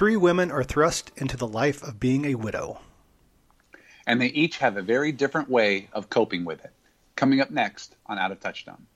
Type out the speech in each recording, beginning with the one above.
Three women are thrust into the life of being a widow. And they each have a very different way of coping with it. Coming up next on Out of Touchstone.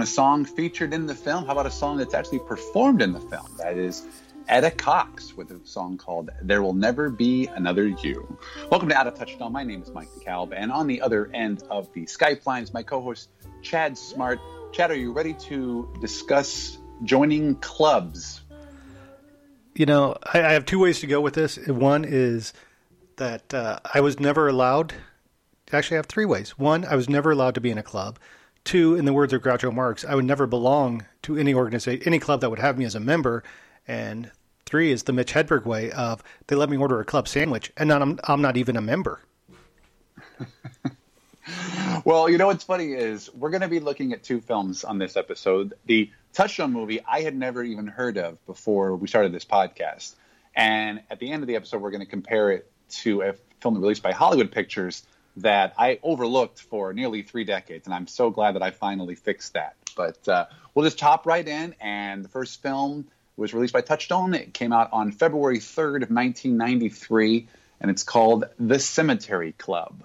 Want a song featured in the film? How about a song that's actually performed in the film? That is Etta Cox with a song called There Will Never Be Another You. Welcome to Out of Touchstone. My name is Mike DeKalb, and on the other end of the Skype line is my co host, Chad Smart. Chad, are you ready to discuss joining clubs? You know, I, I have two ways to go with this. One is that uh, I was never allowed. Actually, I have three ways. One, I was never allowed to be in a club. Two, in the words of Groucho Marx, I would never belong to any organization, any club that would have me as a member. And three is the Mitch Hedberg way of they let me order a club sandwich, and not, I'm, I'm not even a member. Well, you know what's funny is we're going to be looking at two films on this episode. The Touchstone movie I had never even heard of before we started this podcast. And at the end of the episode, we're going to compare it to a film released by Hollywood Pictures that I overlooked for nearly three decades. And I'm so glad that I finally fixed that. But uh, we'll just hop right in. And the first film was released by Touchstone. It came out on February 3rd of 1993, and it's called The Cemetery Club.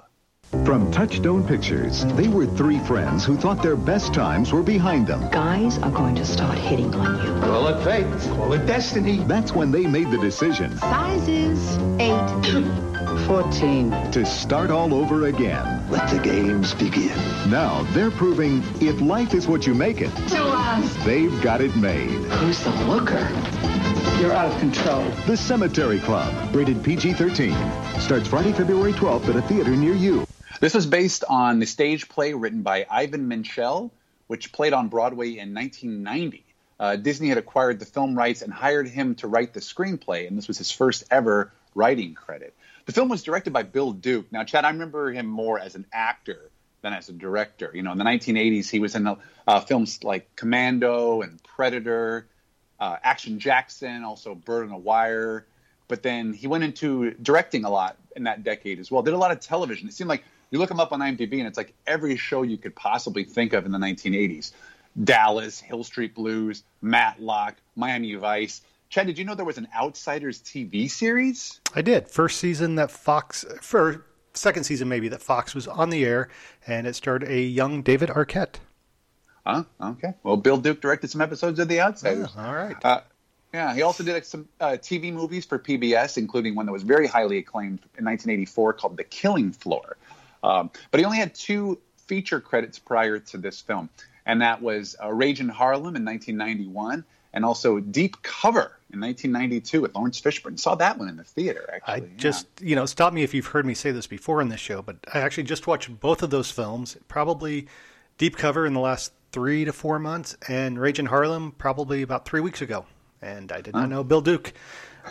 From Touchstone Pictures, they were three friends who thought their best times were behind them. Guys are going to start hitting on you. Call it fate. Call it destiny. That's when they made the decision Sizes 8, 14. to start all over again. Let the games begin. Now they're proving if life is what you make it, To us. they've got it made. Who's the looker? You're out of control. The Cemetery Club, rated PG-13, starts Friday, February 12th at a theater near you. This was based on the stage play written by Ivan Menchell, which played on Broadway in 1990. Uh, Disney had acquired the film rights and hired him to write the screenplay, and this was his first ever writing credit. The film was directed by Bill Duke. Now, Chad, I remember him more as an actor than as a director. You know, in the 1980s, he was in uh, films like Commando and Predator, uh, Action Jackson, also Bird on a Wire. But then he went into directing a lot in that decade as well. Did a lot of television. It seemed like you look him up on IMDb, and it's like every show you could possibly think of in the 1980s. Dallas, Hill Street Blues, Matlock, Miami Vice. Chad, did you know there was an Outsiders TV series? I did. First season that Fox, for second season maybe, that Fox was on the air, and it starred a young David Arquette. Huh? Okay. Well, Bill Duke directed some episodes of The Outsiders. Oh, all right. Uh, yeah, he also did some uh, TV movies for PBS, including one that was very highly acclaimed in 1984 called The Killing Floor. Um, but he only had two feature credits prior to this film, and that was uh, Rage in Harlem in 1991 and also Deep Cover in 1992 with Laurence Fishburne. Saw that one in the theater, actually. I yeah. just, you know, stop me if you've heard me say this before in this show, but I actually just watched both of those films, probably Deep Cover in the last three to four months, and Rage in Harlem probably about three weeks ago. And I did not know Bill Duke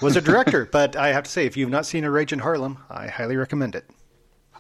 was a director, but I have to say, if you've not seen A Rage in Harlem, I highly recommend it.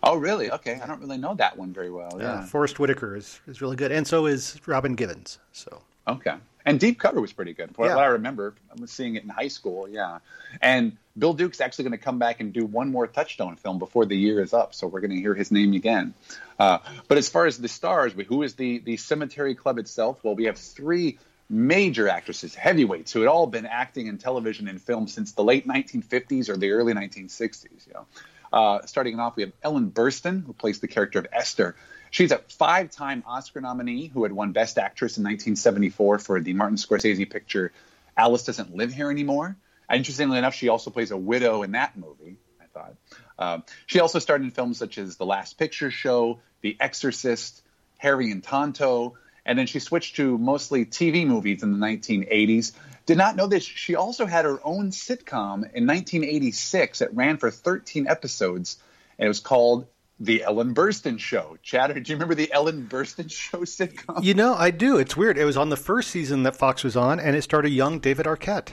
Oh, really? Okay. I don't really know that one very well. Uh, Yeah. Forest Whitaker is, is really good, and so is Robin Givens. So Okay. And Deep Cover was pretty good. What, Yeah. what I remember, I was seeing it in high school. Yeah. And Bill Duke's actually going to come back and do one more Touchstone film before the year is up. So we're going to hear his name again. Uh, but as far as the stars, who is the, the Cemetery Club itself? Well, we have three major actresses, heavyweights, who had all been acting in television and film since the late 1950s or the early 1960s. You know, uh, starting off, we have Ellen Burstyn, who plays the character of Esther. She's a five-time Oscar nominee who had won Best Actress in 1974 for the Martin Scorsese picture Alice Doesn't Live Here Anymore. Interestingly enough, she also plays a widow in that movie. I thought. Um, she also starred in films such as The Last Picture Show, The Exorcist, Harry and Tonto, and then she switched to mostly TV movies in the 1980s. Did not know this. She also had her own sitcom in 1986. It ran for 13 episodes, and it was called The Ellen Burstyn Show. Chad, do you remember the Ellen Burstyn Show sitcom? You know, I do. It's weird. It was on the first season that Fox was on, and it starred a young David Arquette.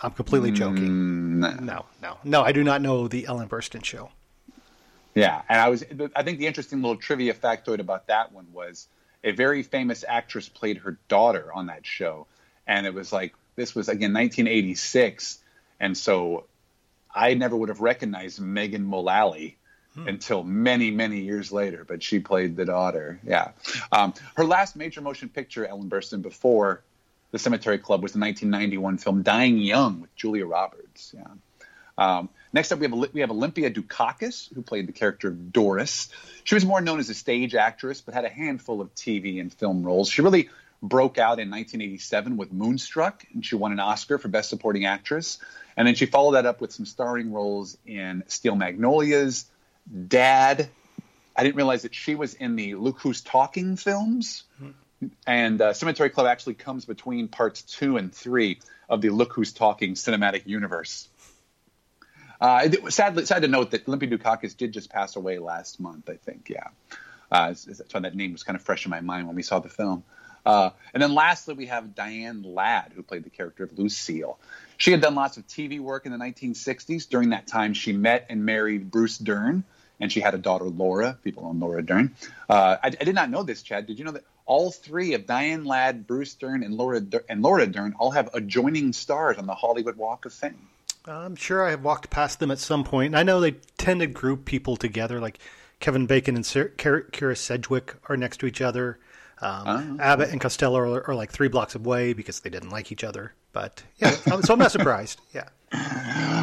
I'm completely mm, joking. No, no, no. I do not know the Ellen Burstyn show. Yeah, and I was. I think the interesting little trivia factoid about that one was a very famous actress played her daughter on that show, and it was like this was again 1986, and so I never would have recognized Megan Mullally until many many years later. But she played the daughter. Yeah, um, her last major motion picture, Ellen Burstyn, before the Cemetery Club, was the 1991 film Dying Young with Julia Roberts. Yeah. Um, next up, we have we have Olympia Dukakis, who played the character of Doris. She was more known as a stage actress, but had a handful of TV and film roles. She really broke out in 1987 with Moonstruck, and she won an Oscar for Best Supporting Actress. And then she followed that up with some starring roles in Steel Magnolias, Dad. I didn't realize that she was in the Look Who's Talking films. And uh, Cemetery Club actually comes between parts two and three of the Look Who's Talking cinematic universe. Uh, it sadly, sad to note that Olympia Dukakis did just pass away last month, I think. Yeah. Uh, that's why that name was kind of fresh in my mind when we saw the film. Uh, and then lastly, we have Diane Ladd, who played the character of Lucille. She had done lots of TV work in the 1960s. During that time, she met and married Bruce Dern, and she had a daughter, Laura. People know Laura Dern. Uh, I, I, did not know this, Chad. Did you know that all three of Diane Ladd, Bruce Dern, and Laura Dern, and Laura Dern all have adjoining stars on the Hollywood Walk of Fame? I'm sure I have walked past them at some point. I know they tend to group people together, like Kevin Bacon and Kyra Sedgwick are next to each other. Um, oh. Abbott and Costello are, are, like three blocks away because they didn't like each other. But yeah, so I'm not surprised. Yeah.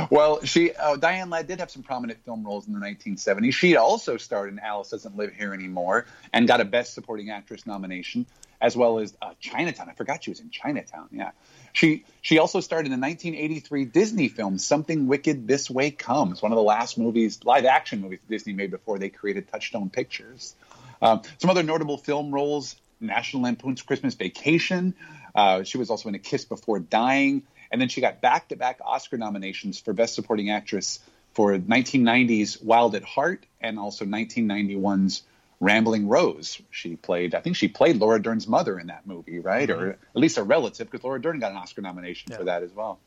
Well, she uh, Diane Ladd did have some prominent film roles in the 1970s. She also starred in Alice Doesn't Live Here Anymore and got a Best Supporting Actress nomination, as well as uh, Chinatown. I forgot she was in Chinatown. Yeah. She she also starred in the 1983 Disney film Something Wicked This Way Comes, one of the last movies, live action movies Disney made before they created Touchstone Pictures. Um, some other notable film roles: National Lampoon's Christmas Vacation. Uh, she was also in A Kiss Before Dying, and then she got back-to-back Oscar nominations for Best Supporting Actress for 1990's Wild at Heart and also 1991's Rambling Rose. She played, I think she played Laura Dern's mother in that movie, right? Mm-hmm. Or at least a relative, because Laura Dern got an Oscar nomination yeah. for that as well.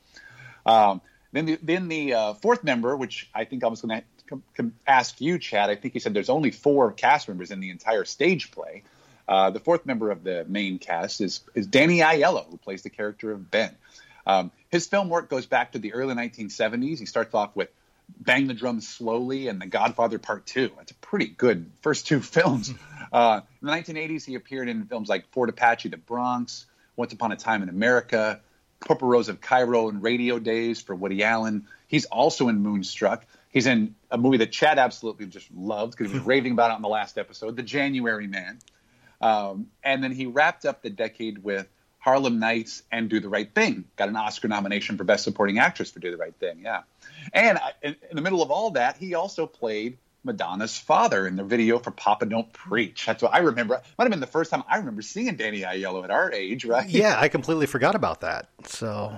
Um, then the, then the uh, fourth member, which I think I was going to ask you, Chad. I think you said there's only four cast members in the entire stage play. Uh, the fourth member of the main cast is is Danny Aiello, who plays the character of Ben. Um, his film work goes back to the early 1970s. He starts off with Bang the Drum Slowly and The Godfather Part Two. That's a pretty good first two films. Uh, in the 1980s, he appeared in films like Fort Apache, The Bronx, Once Upon a Time in America, Purple Rose of Cairo, and Radio Days for Woody Allen. He's also in Moonstruck. He's in a movie that Chad absolutely just loved because he was raving about it on the last episode, The January Man. Um, and then he wrapped up the decade with Harlem Nights and Do the Right Thing. Got an Oscar nomination for Best Supporting Actress for Do the Right Thing. Yeah. And in, in the middle of all that, he also played Madonna's father in the video for Papa Don't Preach. That's what I remember. Might have been the first time I remember seeing Danny Aiello at our age, right? Yeah, I completely forgot about that. So,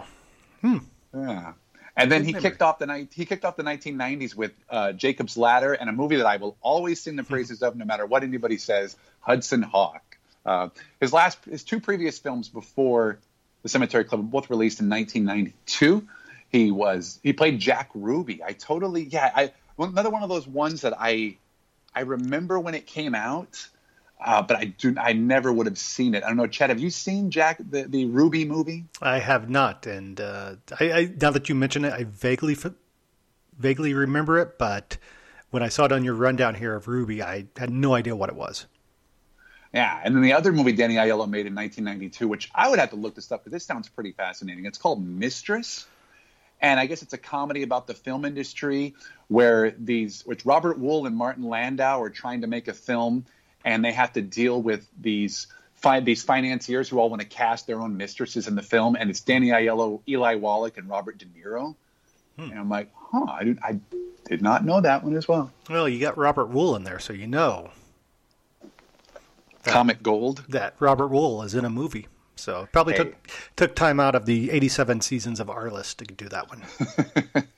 hmm. Yeah. And then he kicked off the night. He kicked off the 1990s with uh, Jacob's Ladder and a movie that I will always sing the hmm. praises of, no matter what anybody says. Hudson Hawk. Uh, his last, his two previous films before the Cemetery Club, were both released in 1992. He was he played Jack Ruby. I totally yeah. I another one of those ones that I I remember when it came out, uh, but I do I never would have seen it. I don't know, Chad. Have you seen Jack the, the Ruby movie? I have not, and uh, I, I, now that you mention it, I vaguely vaguely remember it, but when I saw it on your rundown here of Ruby, I had no idea what it was. Yeah, and then the other movie Danny Aiello made in 1992, which I would have to look this up, but this sounds pretty fascinating. It's called Mistress and I guess it's a comedy about the film industry where these, which Robert Wuhl and Martin Landau are trying to make a film, and they have to deal with these fi- these financiers who all want to cast their own mistresses in the film, and it's Danny Aiello, Eli Wallach, and Robert De Niro. Hmm. And I'm like, huh, I did, I did not know that one as well. Well, you got Robert Wuhl in there, so you know Comic Gold. that Robert Wuhl is in a movie. So probably Hey. took took time out of the 87 seasons of Arliss to do that one.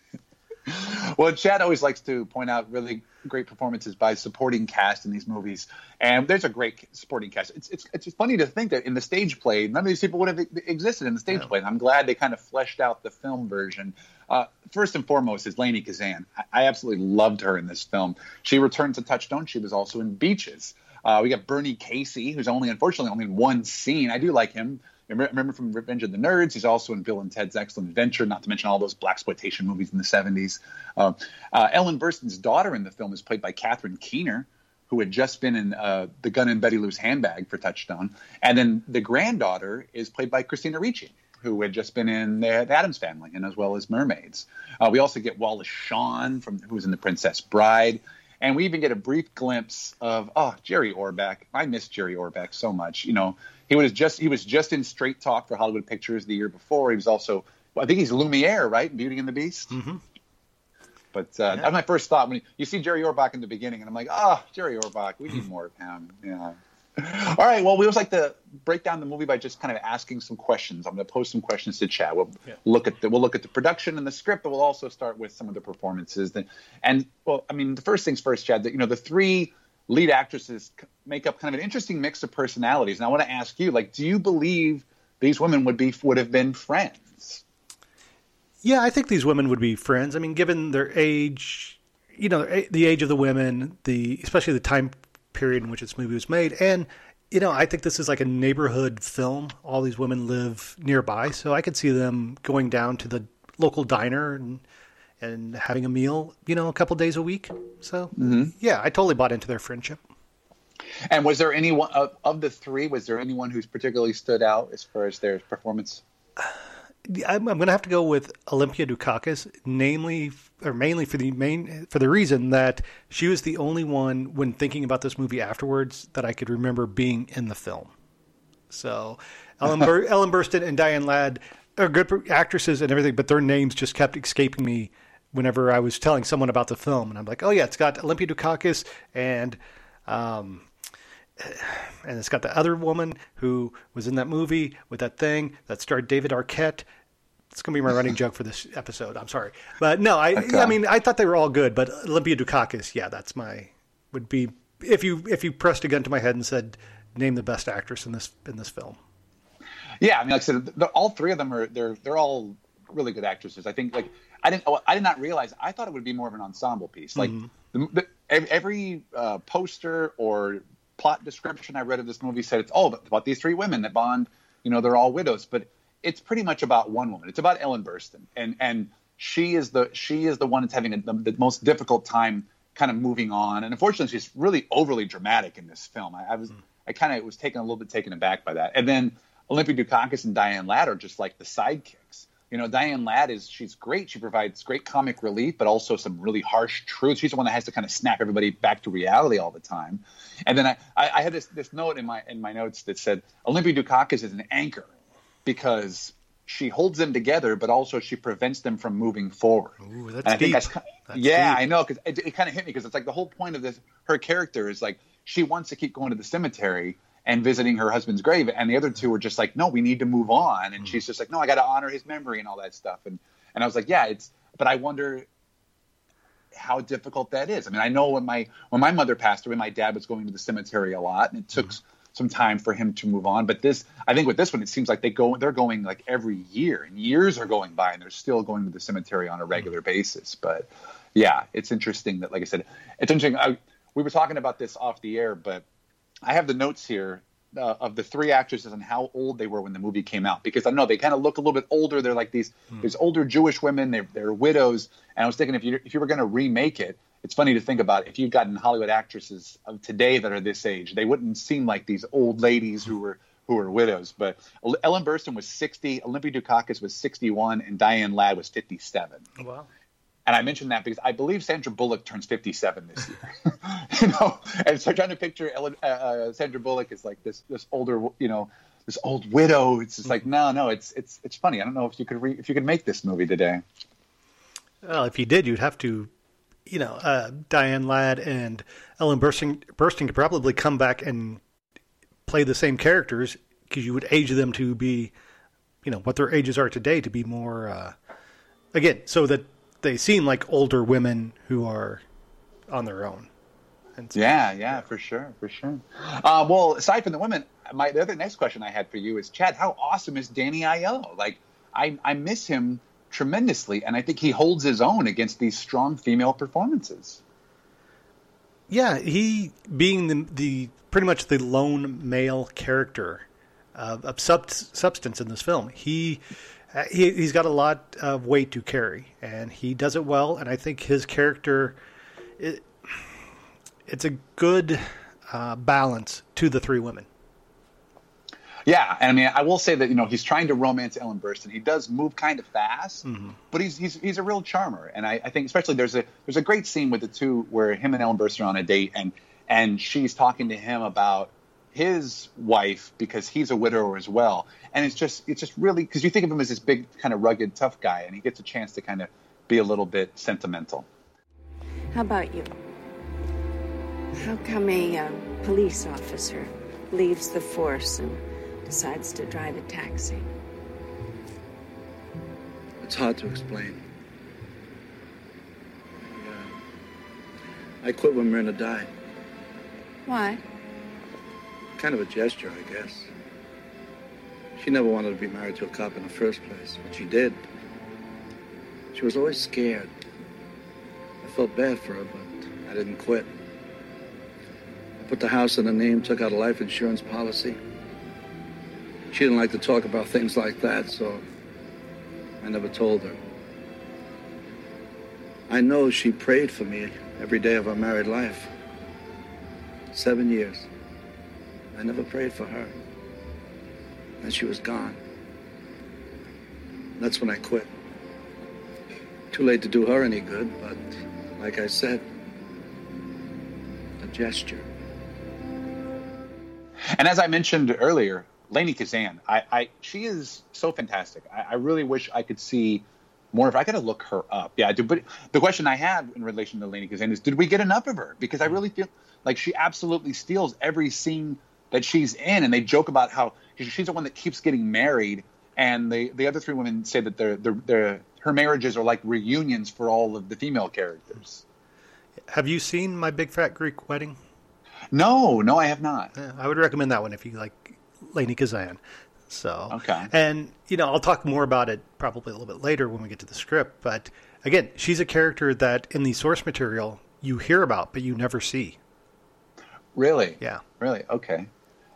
Well, Chad always likes to point out really great performances by supporting cast in these movies, and there's a great supporting cast. It's it's it's funny to think that in the stage play, none of these people would have existed in the stage play. And I'm glad they kind of fleshed out the film version. Uh, first and foremost is Lainie Kazan. I, I absolutely loved her in this film. She returned to Touchstone. She was also in Beaches. Uh, we got Bernie Casey, who's only unfortunately only in one scene. I do like him. Remember from Revenge of the Nerds? He's also in Bill and Ted's Excellent Adventure, not to mention all those black exploitation movies in the 70s. Uh, uh, Ellen Burstyn's daughter in the film is played by Catherine Keener, who had just been in uh, The Gun in Betty Lou's Handbag for Touchstone. And then the granddaughter is played by Christina Ricci, who had just been in The, the Addams Family and as well as Mermaids. Uh, we also get Wallace Shawn, from, who was in The Princess Bride. And we even get a brief glimpse of oh Jerry Orbach. I miss Jerry Orbach so much. You know, he was just he was just in Straight Talk for Hollywood Pictures the year before. He was also I think he's Lumiere, right? Beauty and the Beast. Mm-hmm. But uh, that was my first thought when you see Jerry Orbach in the beginning, and I'm like, ah, Jerry Orbach, we need more of him. Yeah. All right. Well, we always like to break down the movie by just kind of asking some questions. I'm going to pose some questions to Chad. We'll look at the we'll look at the production and the script, but we'll also start with some of the performances. And, and well, I mean, the first things first, Chad. That you know, the three lead actresses make up kind of an interesting mix of personalities. And I want to ask you, like, do you believe these women would be would have been friends? Yeah, I think these women would be friends. I mean, given their age, you know, the age of the women, the especially the time period in which this movie was made, and you know, I think this is like a neighborhood film. All these women live nearby, so I could see them going down to the local diner and and having a meal, you know, a couple days a week. So, mm-hmm. yeah, I totally bought into their friendship. And was there anyone of, of the three? Was there anyone who's particularly stood out as far as their performance? I'm, I'm going to have to go with Olympia Dukakis, namely or mainly for the main for the reason that she was the only one when thinking about this movie afterwards that I could remember being in the film. So, Ellen, Bur- Ellen Burstyn and Diane Ladd are good actresses and everything, but their names just kept escaping me whenever I was telling someone about the film, and I'm like, oh yeah, it's got Olympia Dukakis and. Um, and it's got the other woman who was in that movie with that thing that starred David Arquette. It's gonna be my running joke for this episode. I'm sorry, but no, I Okay. I mean I thought they were all good, but Olympia Dukakis, yeah, that's my would be if you if you pressed a gun to my head and said name the best actress in this in this film. Yeah, I mean, like I said, the, all three of them are they're they're all really good actresses. I think like I didn't oh, I did not realize I thought it would be more of an ensemble piece. Like the, the, every uh, poster or plot description I read of this movie said it's all about these three women that bond. You know, they're all widows, but it's pretty much about one woman. It's about Ellen Burstyn, and and she is the she is the one that's having the, the most difficult time kind of moving on. And unfortunately, she's really overly dramatic in this film. I, I was I kind of was taken a little bit taken aback by that. And then Olympia Dukakis and Diane Ladd are just like the sidekicks. You know, Diane Ladd is she's great. She provides great comic relief, but also some really harsh truths. She's the one that has to kind of snap everybody back to reality all the time. And then I, I, I had this this note in my in my notes that said Olympia Dukakis is an anchor because she holds them together, but also she prevents them from moving forward. Ooh, that's And I think deep. that's, That's yeah, deep. I know because it, it kind of hit me because it's like the whole point of this. Her character is like she wants to keep going to the cemetery and visiting her husband's grave, and the other two are just like, no, we need to move on, and mm-hmm. she's just like, no, I got to honor his memory and all that stuff, and and I was like, yeah, it's, but I wonder how difficult that is. I mean, I know when my when my mother passed away, my dad was going to the cemetery a lot, and it took mm-hmm. Some time for him to move on. But this, I think, with this one, it seems like they go they're going like every year, and years are going by, and they're still going to the cemetery on a regular basis. But yeah, it's interesting that, like I said, it's interesting. I, we were talking about this off the air, but I have the notes here uh, of the three actresses and how old they were when the movie came out because I know they kind of look a little bit older. They're like these these older Jewish women. They're they're widows, and I was thinking if you if you were going to remake it, it's funny to think about if you've gotten Hollywood actresses of today that are this age, they wouldn't seem like these old ladies who were who were widows. But Ellen Burstyn was 60, Olympia Dukakis was 61, and Diane Ladd was 57. Wow. And I mentioned that because I believe Sandra Bullock turns 57 this year. you know, and so trying to picture Ellen, uh, uh, Sandra Bullock is like this this older, you know, this old widow. It's just like no, no. It's it's it's funny. I don't know if you could re- if you could make this movie today. Well, if you did, you'd have to, you know, uh, Diane Ladd and Ellen Burstyn, Burstyn could probably come back and play the same characters because you would age them to be, you know, what their ages are today to be more, uh, again, so that they seem like older women who are on their own. So, yeah, yeah, for sure, for sure. Uh, well, aside from the women, my the other next question I had for you is, Chad, how awesome is Danny Aiello? Like, I I miss him tremendously, and I think he holds his own against these strong female performances. Yeah, he being the the pretty much the lone male character uh, of sub- substance in this film. He, he he's got a lot of weight to carry, and he does it well. And I think his character, it, it's a good uh, balance to the three women. Yeah, and I mean, I will say that you know he's trying to romance Ellen Burstyn. He does move kind of fast, mm-hmm. but he's he's he's a real charmer. And I, I, think especially there's a there's a great scene with the two where him and Ellen Burstyn are on a date, and and she's talking to him about his wife because he's a widower as well. And it's just it's just really because you think of him as this big kind of rugged tough guy, and he gets a chance to kind of be a little bit sentimental. How about you? How come a uh, police officer leaves the force and decides to drive a taxi. It's hard to explain. I, uh, I quit when Myrna died. Why? Kind of a gesture, I guess. She never wanted to be married to a cop in the first place, but she did. She was always scared. I felt bad for her, but I didn't quit. I put the house in her name, took out a life insurance policy. She didn't like to talk about things like that, so I never told her. I know she prayed for me every day of our married life. Seven years. I never prayed for her. And she was gone. That's when I quit. Too late to do her any good, but like I said, a gesture. And as I mentioned earlier, Lainie Kazan, I, I she is so fantastic. I, I, really wish I could see more of her. I got to look her up. Yeah, I do. But the question I have in relation to Lainie Kazan is, did we get enough of her? Because I mm-hmm. really feel like she absolutely steals every scene that she's in, and they joke about how she's the one that keeps getting married, and the the other three women say that they're, they're, they're her marriages are like reunions for all of the female characters. Have you seen My Big Fat Greek Wedding? No, no, I have not. Yeah, I would recommend that one if you like Lainie Kazan. So okay, and you know I'll talk more about it probably a little bit later when we get to the script. But again, she's a character that in the source material you hear about but you never see. Really? Yeah. Really? Okay.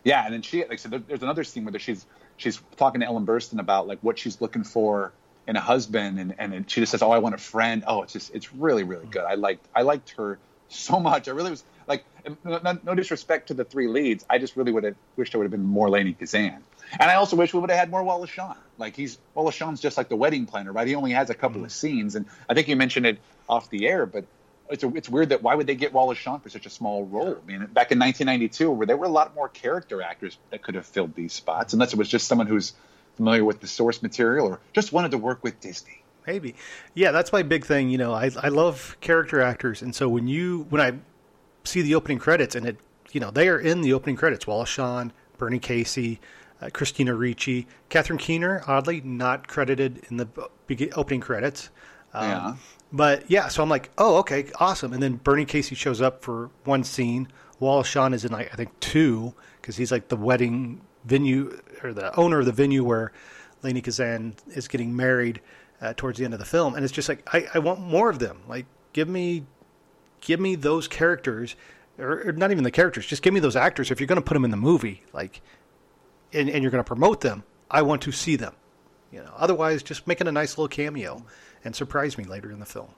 Yeah, and then she like so there's another scene where she's she's talking to Ellen Burstyn about like what she's looking for in a husband, and and she just says, "Oh, I want a friend." Oh, it's just it's really really mm. good. I liked I liked her so much. I really was like, no, no, disrespect to the three leads. I just really would have wished there would have been more Lainie Kazan. And I also wish we would have had more Wallace Shawn. Like he's Wallace Shawn's just like the wedding planner, right? He only has a couple mm-hmm. of scenes, and I think you mentioned it off the air, but it's a, it's weird that why would they get Wallace Shawn for such a small role? I mean, back in 1992, where there were a lot more character actors that could have filled these spots, unless it was just someone who's familiar with the source material or just wanted to work with Disney. Maybe, yeah, that's my big thing. You know, I I love character actors, and so when you when I see the opening credits, and it, you know, they are in the opening credits. Wallace Shawn, Bernie Casey, uh, Christina Ricci, Catherine Keener, oddly not credited in the opening credits. Um, yeah. But yeah, so I'm like, oh, okay, awesome. And then Bernie Casey shows up for one scene. Wallace Shawn is in like I think two because he's like the wedding venue or the owner of the venue where Lainie Kazan is getting married uh, towards the end of the film, and it's just like I, I want more of them. Like, give me give me those characters, or, or not even the characters, just give me those actors. If you're going to put them in the movie, like, and, and you're going to promote them, I want to see them. You know, otherwise, just making a nice little cameo and surprise me later in the film.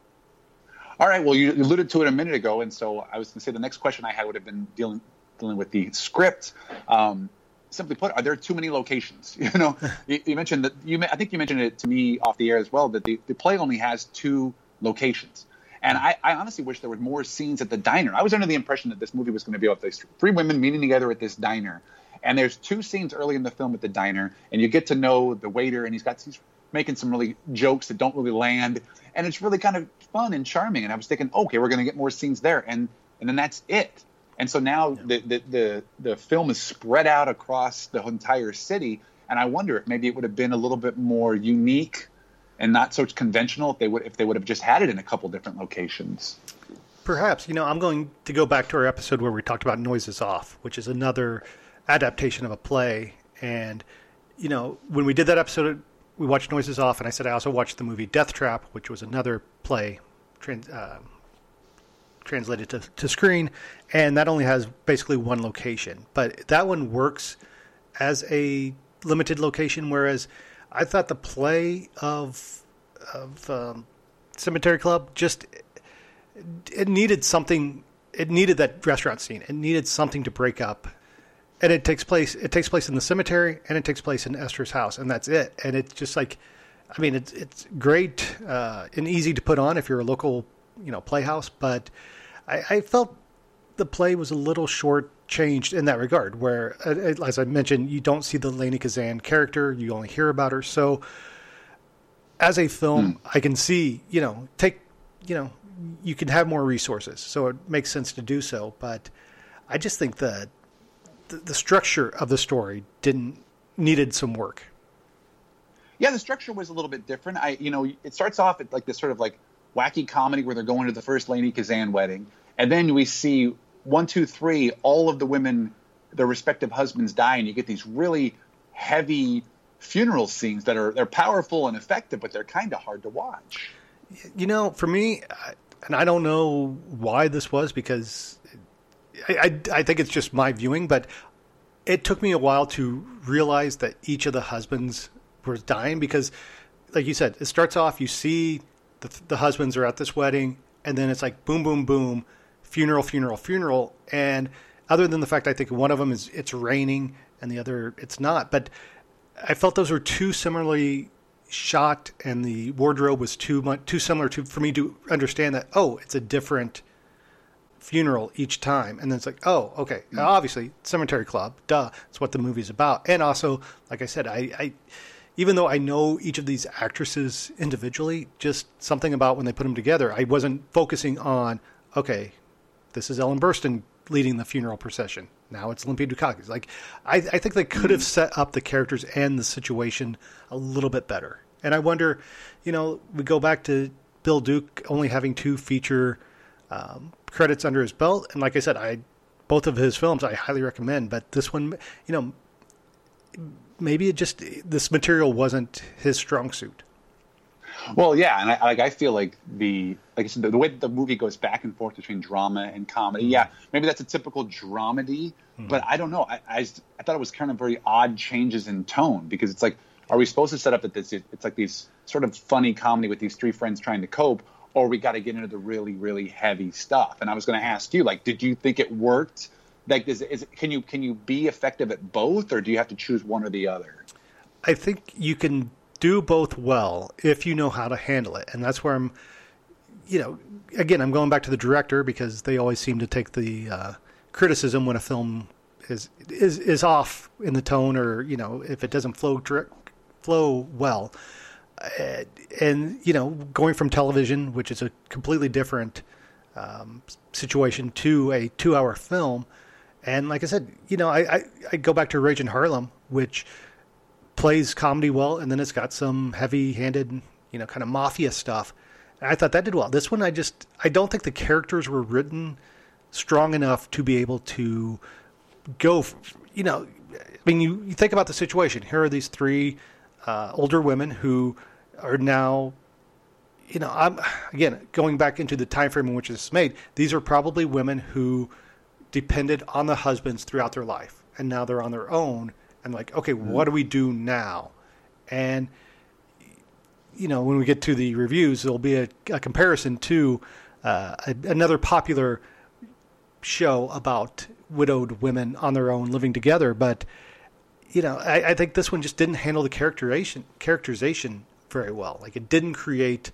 All right. Well, you alluded to it a minute ago, and so I was going to say the next question I had would have been dealing dealing with the script. Um, simply put, are there too many locations? You know, you, you, mentioned that you. I think you mentioned it to me off the air as well that the, the play only has two locations. And I, I honestly wish there were more scenes at the diner. I was under the impression that this movie was going to be about these three women meeting together at this diner. And there's two scenes early in the film at the diner, and you get to know the waiter, and he's got he's making some really jokes that don't really land, and it's really kind of fun and charming. And I was thinking, okay, we're going to get more scenes there, and and then that's it. And so now the, the the the film is spread out across the entire city, and I wonder if maybe it would have been a little bit more unique and not so conventional if they would if they would have just had it in a couple different locations. Perhaps you know I'm going to go back to our episode where we talked about Noises Off, which is another adaptation of a play. And you know when we did that episode, we watched Noises Off, and I said I also watched the movie Death Trap, which was another play uh, translated to, to screen, and that only has basically one location. But that one works as a limited location, whereas I thought the play of of um, Cemetery Club just it needed something. It needed that restaurant scene. It needed something to break up, and it takes place. It takes place in the cemetery, and it takes place in Esther's house, and that's it. And it's just like, I mean, it's it's great uh, and easy to put on if you're a local, you know, playhouse. But I, I felt the play was a little short changed in that regard, where, uh, as I mentioned, you don't see the Lainie Kazan character, you only hear about her. So, as a film, I can see, you know, take, you know, you can have more resources, so it makes sense to do so. But I just think that the, the structure of the story didn't needed some work. Yeah, the structure was a little bit different. I, you know, it starts off at like this sort of like wacky comedy where they're going to the first Lainie Kazan wedding, and then we see one, two, three, all of the women, their respective husbands die, and you get these really heavy funeral scenes that are they're powerful and effective, but they're kind of hard to watch. You know, for me, and I don't know why this was because I, I, I think it's just my viewing, but it took me a while to realize that each of the husbands was dying because, like you said, it starts off you see the, the husbands are at this wedding, and then it's like boom, boom, boom, funeral, funeral, funeral, and other than the fact I think one of them is it's raining and the other it's not, but I felt those were too similarly shot, and the wardrobe was too much too similar to for me to understand that oh, it's a different funeral each time, and then it's like oh, okay, mm. obviously Cemetery Club, duh, it's what the movie's about, and also like I said, I. I even though I know each of these actresses individually, just something about when they put them together, I wasn't focusing on, okay, this is Ellen Burstyn leading the funeral procession. Now it's Olympia Dukakis. Like, I, I think they could have set up the characters and the situation a little bit better. And I wonder, you know, we go back to Bill Duke only having two feature um, credits under his belt, and like I said, I both of his films I highly recommend. But this one, you know, maybe it just this material wasn't his strong suit. Well, yeah, and I like I feel like the like I said the, the way that the movie goes back and forth between drama and comedy. Yeah, mm-hmm. maybe that's a typical dramedy, mm-hmm. but I don't know. I, I I thought it was kind of very odd changes in tone because it's like, are we supposed to set up that this it's like these sort of funny comedy with these three friends trying to cope, or we got to get into the really really heavy stuff? And I was going to ask you, like, did you think it worked? Like, is, is can you can you be effective at both, or do you have to choose one or the other? I think you can do both well if you know how to handle it. And that's where I'm, you know, again, I'm going back to the director because they always seem to take the uh, criticism when a film is is is off in the tone or you know if it doesn't flow direct, flow well. Uh, and you know, going from television, which is a completely different um, situation, to a two-hour film. And like I said, you know, I, I, I go back to Rage in Harlem, which plays comedy well, and then it's got some heavy-handed, you know, kind of mafia stuff. And I thought that did well. This one, I just, I don't think the characters were written strong enough to be able to go. You know, I mean, you, you think about the situation. Here are these three uh, older women who are now you know, I'm again going back into the time frame in which this is made. These are probably women who depended on the husbands throughout their life, and now they're on their own. And like, okay, what do we do now? And you know, when we get to the reviews, there'll be a, a comparison to uh, a, another popular show about widowed women on their own living together. But you know, I, I think this one just didn't handle the characterization characterization very well. Like, it didn't create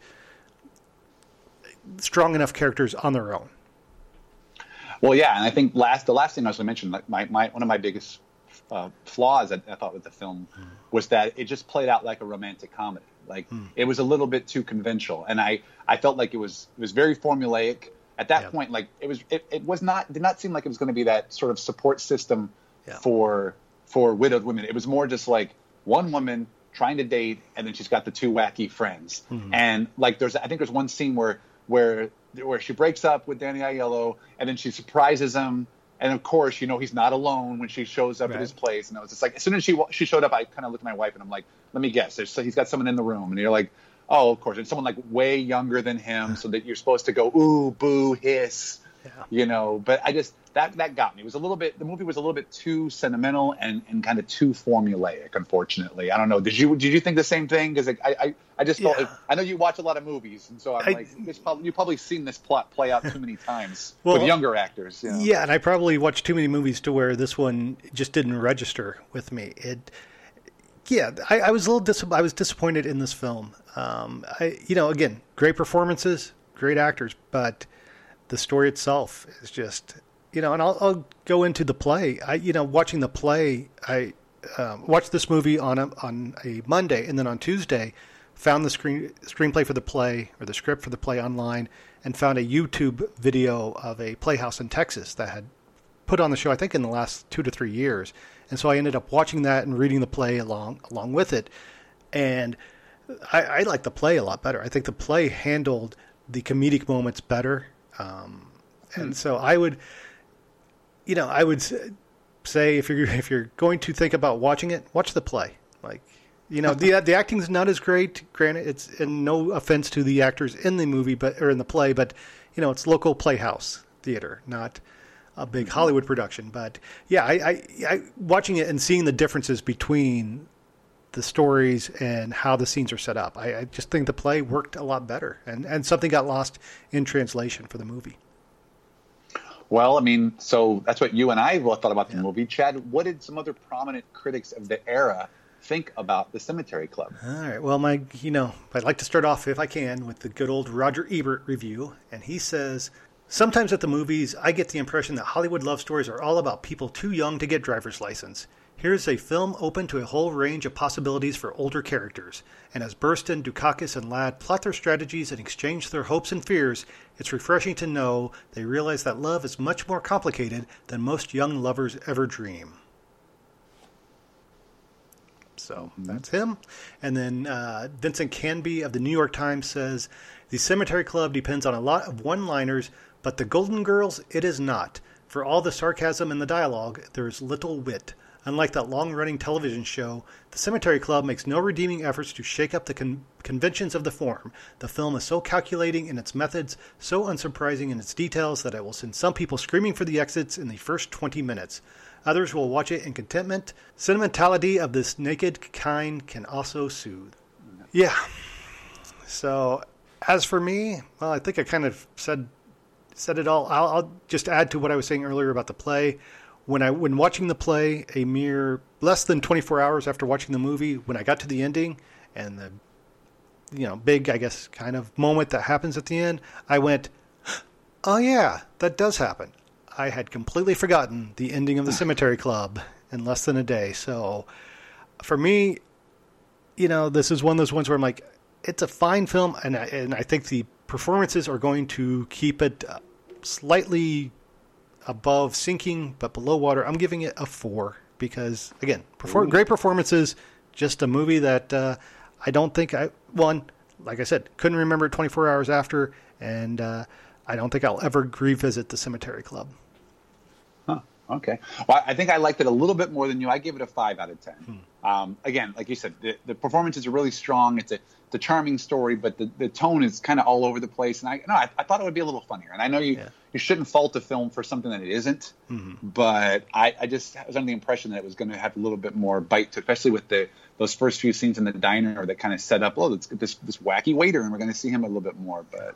strong enough characters on their own. Well, yeah, and I think last the last thing I was going to mention, like my, my one of my biggest uh, flaws I, I thought with the film mm. was that it just played out like a romantic comedy. Like mm. it was a little bit too conventional, and I I felt like it was it was very formulaic. At that point, like it was it, it was not did not seem like it was going to be that sort of support system yeah. for for widowed women. It was more just like one woman trying to date, and then she's got the two wacky friends. Mm-hmm. And like there's I think there's one scene where where where she breaks up with Danny Aiello, and then she surprises him. And of course, you know he's not alone when she shows up right. at his place. And I was just like, as soon as she she showed up, I kind of looked at my wife and I'm like, let me guess, there's, he's got someone in the room, and you're like, oh, of course, and someone like way younger than him, so that you're supposed to go ooh, boo, hiss, yeah. you know. But I just that that got me. It was a little bit. The movie was a little bit too sentimental and, and kind of too formulaic. Unfortunately, I don't know. Did you did you think the same thing? Because I, I I just felt. Yeah. I know you watch a lot of movies, and so I'm I, like, probably, you've probably seen this plot play out too many times well, with younger actors. You know? Yeah, and I probably watched too many movies to where this one just didn't register with me. It. Yeah, I, I was a little dis- I was disappointed in this film. Um, I, you know, again, great performances, great actors, but the story itself is just you know, and I'll, I'll go into the play. I, you know, watching the play, I um, watched this movie on a on a Monday, and then on Tuesday, found the screen screenplay for the play or the script for the play online, and found a YouTube video of a playhouse in Texas that had put on the show. I think in the last two to three years, and so I ended up watching that and reading the play along along with it, and I, I like the play a lot better. I think the play handled the comedic moments better, um, and so I would you know, I would say if you're if you're going to think about watching it, watch the play. Like, you know, the the acting's not as great. Granted, it's and no offense to the actors in the movie, but or in the play, but you know, it's local playhouse theater, not a big mm-hmm. Hollywood production. But yeah, I, I, I watching it and seeing the differences between the stories and how the scenes are set up. I, I, just think the play worked a lot better, and, and something got lost in translation for the movie. Well, I mean, so that's what you and I both thought about the yeah. movie. Chad, what did some other prominent critics of the era think about the Cemetery Club? All right. Well, my, you know, I'd like to start off, if I can, with the good old Roger Ebert review. And he says, Sometimes at the movies, I get the impression that Hollywood love stories are all about people too young to get driver's license. Here's a film open to a whole range of possibilities for older characters, and as Burstyn, Dukakis, and Ladd plot their strategies and exchange their hopes and fears, it's refreshing to know they realize that love is much more complicated than most young lovers ever dream. So mm-hmm. that's him. And then uh, Vincent Canby of the New York Times says The Cemetery Club depends on a lot of one liners, but The Golden Girls, it is not. For all the sarcasm in the dialogue, there is little wit. Unlike that long running television show, The Cemetery Club makes no redeeming efforts to shake up the con- conventions of the form. The film is so calculating in its methods, so unsurprising in its details, that it will send some people screaming for the exits in the first 20 minutes. Others will watch it in contentment. Sentimentality of this naked kind can also soothe. Yeah. So, as for me, well, I think I kind of said said it all. I'll, I'll just add to what I was saying earlier about the play when I when watching the play a mere less than 24 hours after watching the movie, when I got to the ending and the you know big I guess kind of moment that happens at the end, I went, "Oh yeah, that does happen." I had completely forgotten the ending of the Cemetery Club in less than a day. So for me, you know, this is one of those ones where I'm like, it's a fine film, and I, and I think the performances are going to keep it uh, slightly above sinking, but below water. I'm giving it a four because, again, perform- great performances. Just a movie that uh, I don't think I one. Like I said, couldn't remember it 24 hours after, and uh, I don't think I'll ever revisit the Cemetery Club. Huh. Okay. Well, I think I liked it a little bit more than you. I gave it a five out of ten. Hmm. Um, again, like you said, the, the performances are really strong. It's a the charming story, but the, the tone is kind of all over the place. And I no, I, I, thought it would be a little funnier. And I know you yeah. you shouldn't fault a film for something that it isn't, mm-hmm. but I, I just was under the impression that it was going to have a little bit more bite to, especially with the those first few scenes in the diner that kind of set up. Oh, this this wacky waiter, and we're going to see him a little bit more, but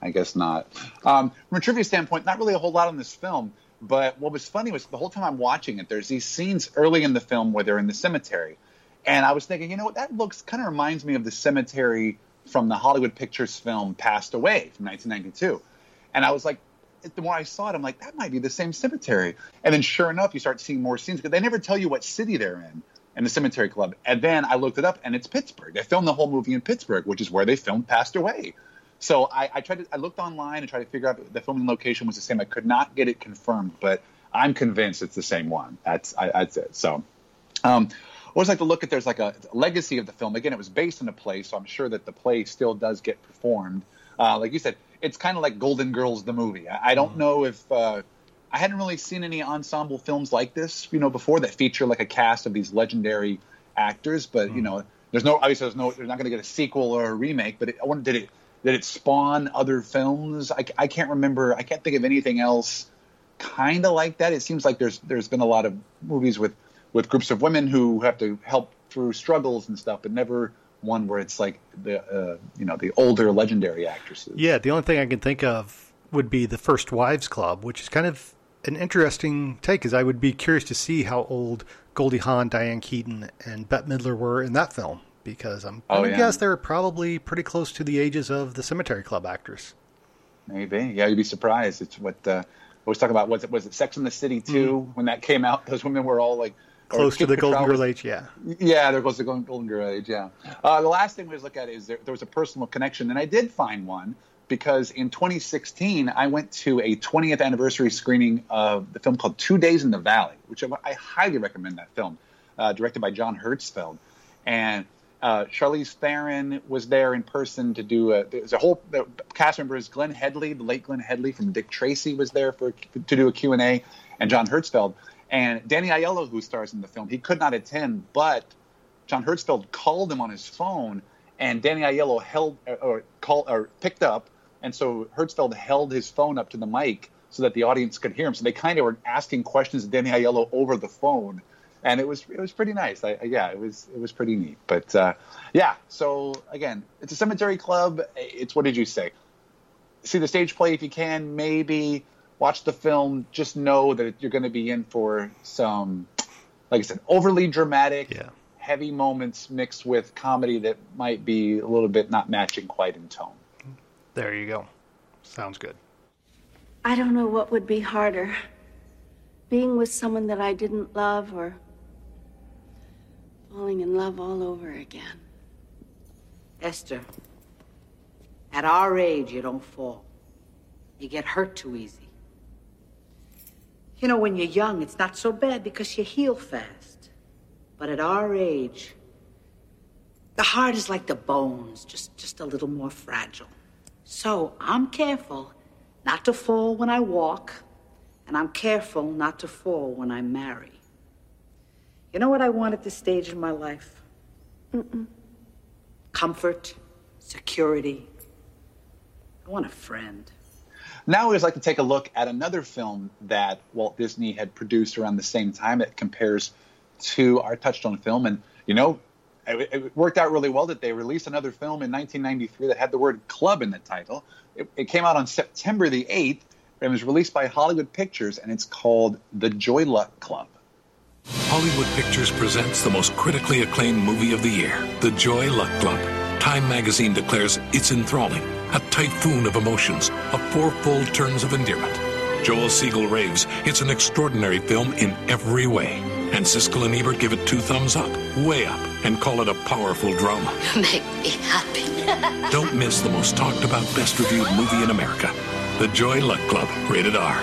I guess not. Um, from a trivia standpoint, not really a whole lot on this film. But what was funny was the whole time I'm watching it, there's these scenes early in the film where they're in the cemetery and I was thinking, you know what, that looks kind of reminds me of the cemetery from the Hollywood Pictures film Passed Away from 1992. And I was like, the more I saw it, I'm like, that might be the same cemetery. And then sure enough, you start seeing more scenes because they never tell you what city they're in in the Cemetery Club. And then I looked it up, and it's Pittsburgh. They filmed the whole movie in Pittsburgh, which is where they filmed Passed Away. So I, I tried to, I looked online and tried to figure out if the filming location was the same. I could not get it confirmed, but I'm convinced it's the same one. That's I, that's it. So, um, always like to look at there's like a legacy of the film. Again, it was based on a play, so I'm sure that the play still does get performed. Uh, like you said, it's kind of like Golden Girls, the movie. I, I don't mm-hmm. know if uh, I hadn't really seen any ensemble films like this, you know, before that feature like a cast of these legendary actors. But mm-hmm. you know, there's no obviously there's no they're not going to get a sequel or a remake. But it, I wonder did it did it spawn other films? I, I can't remember. I can't think of anything else kind of like that. It seems like there's there's been a lot of movies with with groups of women who have to help through struggles and stuff, but never one where it's like the uh, you know the older legendary actresses. Yeah, the only thing I can think of would be the First Wives Club, which is kind of an interesting take. Because I would be curious to see how old Goldie Hawn, Diane Keaton, and Bette Midler were in that film. Because I'm oh, yeah. guess they're probably pretty close to the ages of the Cemetery Club actors. Maybe, yeah, you'd be surprised. It's what uh, I was talking about. Was it was it Sex in the City too? Mm. When that came out, those women were all like close to the Golden Girl age, yeah. Yeah, they're close to the Golden Girl age, yeah. Uh, the last thing we look at is there, there was a personal connection, and I did find one because in 2016 I went to a 20th anniversary screening of the film called Two Days in the Valley, which I, I highly recommend that film, uh, directed by John Herzfeld, and uh, Charlize Theron was there in person to do a. There's a whole the cast members. Glenne Headly, the late Glenne Headly from Dick Tracy, was there for to do a Q and A, and John Herzfeld. And Danny Aiello, who stars in the film, he could not attend, but John Herzfeld called him on his phone, and Danny Aiello held or called or picked up, and so Herzfeld held his phone up to the mic so that the audience could hear him. So they kind of were asking questions to Danny Aiello over the phone, and it was it was pretty nice. I, yeah, it was it was pretty neat. But uh, yeah, so again, it's a cemetery club. It's what did you say? See the stage play if you can, maybe watch the film, just know that you're going to be in for some, like I said, overly dramatic, yeah. heavy moments mixed with comedy that might be a little bit not matching quite in tone. There you go. Sounds good. I don't know what would be harder being with someone that I didn't love or falling in love all over again. Esther, at our age, you don't fall. You get hurt too easy. You know, when you're young, it's not so bad because you heal fast. But at our age, the heart is like the bones, just, just a little more fragile. So I'm careful not to fall when I walk, and I'm careful not to fall when I marry. You know what I want at this stage in my life? Mm-mm. Comfort, security. I want a friend. Now we'd like to take a look at another film that Walt Disney had produced around the same time that compares to our Touchstone film. And, you know, it, it worked out really well that they released another film in 1993 that had the word club in the title. It, it came out on September the 8th and was released by Hollywood Pictures, and it's called The Joy Luck Club. Hollywood Pictures presents the most critically acclaimed movie of the year, The Joy Luck Club. Time magazine declares it's enthralling a typhoon of emotions, a fourfold turns of endearment. Joel Siegel raves it's an extraordinary film in every way. And Siskel and Ebert give it two thumbs up, way up, and call it a powerful drama. Make me happy. Don't miss the most talked about, best reviewed movie in America. The Joy Luck Club, rated R.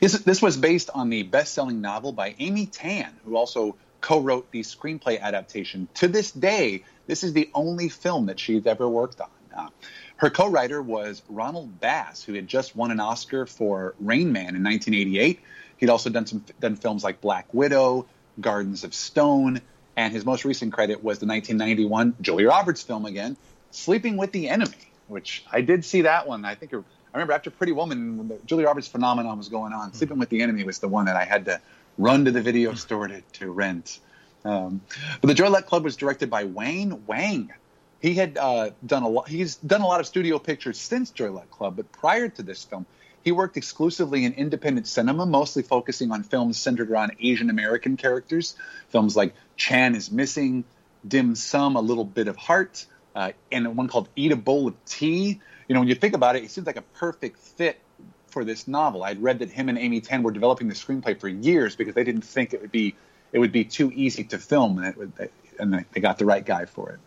This, this was based on the best selling novel by Amy Tan, who also co wrote the screenplay adaptation. To this day, this is the only film that she's ever worked on. Uh, her co-writer was Ronald Bass, who had just won an Oscar for Rain Man in 1988. He'd also done some done films like Black Widow, Gardens of Stone, and his most recent credit was the 1991 Julia Roberts film again, Sleeping with the Enemy, which I did see that one. I think I remember after Pretty Woman, when the Julia Roberts phenomenon was going on, mm-hmm. Sleeping with the Enemy was the one that I had to run to the video store to, to rent. Um, but the Joy Luck Club was directed by Wayne Wang. He had uh, done a lot. He's done a lot of studio pictures since Joy Luck Club, but prior to this film, he worked exclusively in independent cinema, mostly focusing on films centered around Asian American characters. Films like Chan is Missing, dim sum, a little bit of heart, uh, and one called Eat a Bowl of Tea. You know, when you think about it, it seems like a perfect fit for this novel. I'd read that him and Amy Tan were developing the screenplay for years because they didn't think it would be it would be too easy to film, and, would, and they got the right guy for it.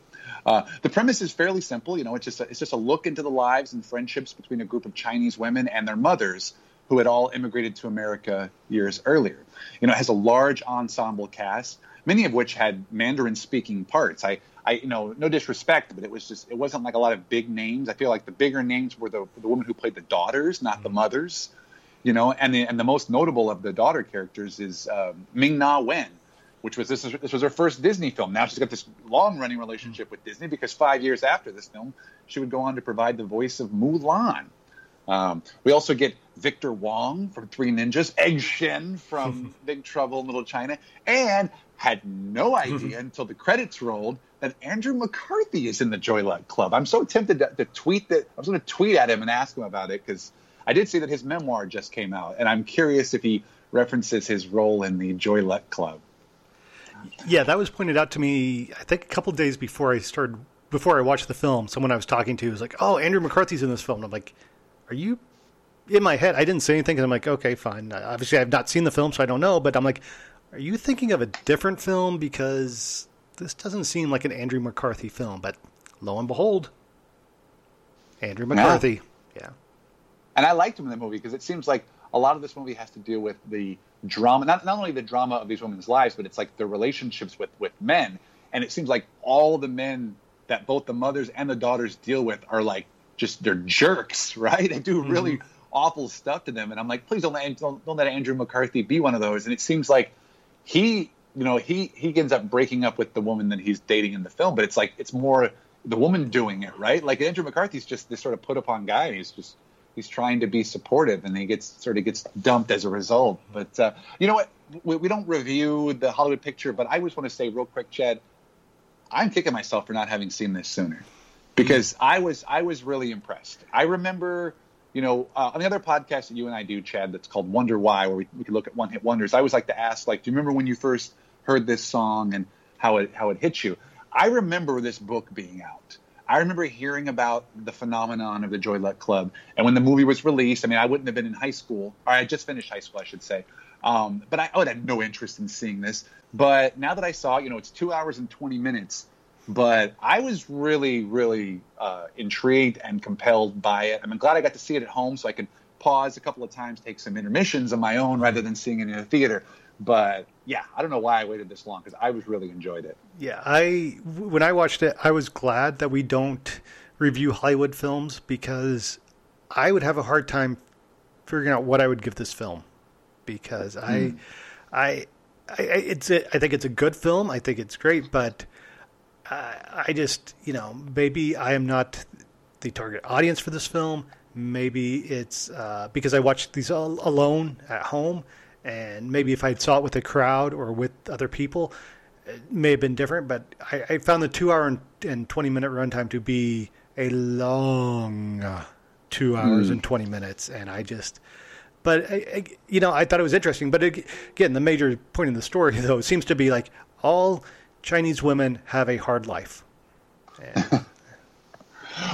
Uh, the premise is fairly simple. You know, it's just a, it's just a look into the lives and friendships between a group of Chinese women and their mothers who had all immigrated to America years earlier. You know, it has a large ensemble cast, many of which had Mandarin-speaking parts. I, I, you know, no disrespect, but it was just it wasn't like a lot of big names. I feel like the bigger names were the the women who played the daughters, not the mothers. You know, and the and the most notable of the daughter characters is um, Ming Na Wen, which was this, this was her first Disney film. Now she's got this long running relationship with Disney because five years after this film, she would go on to provide the voice of Mulan. Um, we also get Victor Wong from Three Ninjas, Egg Shen from Big Trouble in Little China, and had no idea until the credits rolled that Andrew McCarthy is in the Joy Luck Club. I'm so tempted to, to tweet that. I was going to tweet at him and ask him about it because I did see that his memoir just came out, and I'm curious if he references his role in the Joy Luck Club. Yeah, that was pointed out to me. I think a couple days before I started, before I watched the film. Someone I was talking to was like, "Oh, Andrew McCarthy's in this film." And I'm like, "Are you?" In my head, I didn't say anything. Cause I'm like, "Okay, fine." Obviously, I've not seen the film, so I don't know. But I'm like, "Are you thinking of a different film?" Because this doesn't seem like an Andrew McCarthy film. But lo and behold, Andrew McCarthy. Yeah. yeah. And I liked him in the movie because it seems like a lot of this movie has to deal with the drama, not, not only the drama of these women's lives, but it's like their relationships with, with men. And it seems like all the men that both the mothers and the daughters deal with are like just they're jerks, right? They do really mm-hmm. awful stuff to them. And I'm like, please don't let, don't, don't let Andrew McCarthy be one of those. And it seems like he, you know, he, he ends up breaking up with the woman that he's dating in the film, but it's like, it's more the woman doing it, right? Like Andrew McCarthy's just this sort of put upon guy. He's just he's trying to be supportive, and he gets sort of gets dumped as a result. But uh, you know what? We, we, don't review the Hollywood picture, but I just want to say real quick, Chad, I'm kicking myself for not having seen this sooner because mm-hmm. I was I was really impressed. I remember. You know, uh, on the other podcast that you and I do, Chad, that's called Wonder Why, where we, we can look at one hit wonders. I always like to ask, like, do you remember when you first heard this song and how it how it hit you? I remember this book being out. I remember hearing about the phenomenon of the Joy Luck Club, and when the movie was released, I mean, I wouldn't have been in high school, or I just finished high school, I should say. Um, but I, I would have no interest in seeing this. But now that I saw, you know, it's two hours and twenty minutes. But I was really, really uh, intrigued and compelled by it. I'm glad I got to see it at home, so I could pause a couple of times, take some intermissions of my own, rather than seeing it in a theater. But yeah, I don't know why I waited this long because I was really enjoyed it. Yeah, I when I watched it, I was glad that we don't review Hollywood films because I would have a hard time figuring out what I would give this film because I, mm. I, I, it's a, I think it's a good film. I think it's great, but I, I just you know maybe I am not the target audience for this film. Maybe it's uh, because I watched these all alone at home and maybe if I'd saw it with a crowd or with other people, it may have been different. But I, I found the two hour and, and twenty minute runtime to be a long two hours mm. and twenty minutes, and I just. But I, I, you know, I thought it was interesting. But again, the major point in the story, though, seems to be like all Chinese women have a hard life.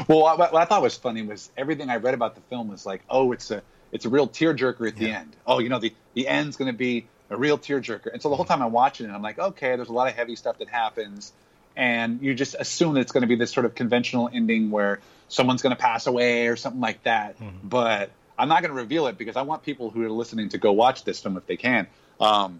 well, what, what I thought was funny was everything I read about the film was like, oh, it's a it's a real tearjerker at the yeah. end. Oh, you know, the, the end's going to be a real tearjerker. And so the whole time I'm watching it, I'm like, okay, there's a lot of heavy stuff that happens. And you just assume that it's going to be this sort of conventional ending where someone's going to pass away or something like that. Mm-hmm. But I'm not going to reveal it because I want people who are listening to go watch this film if they can. Um,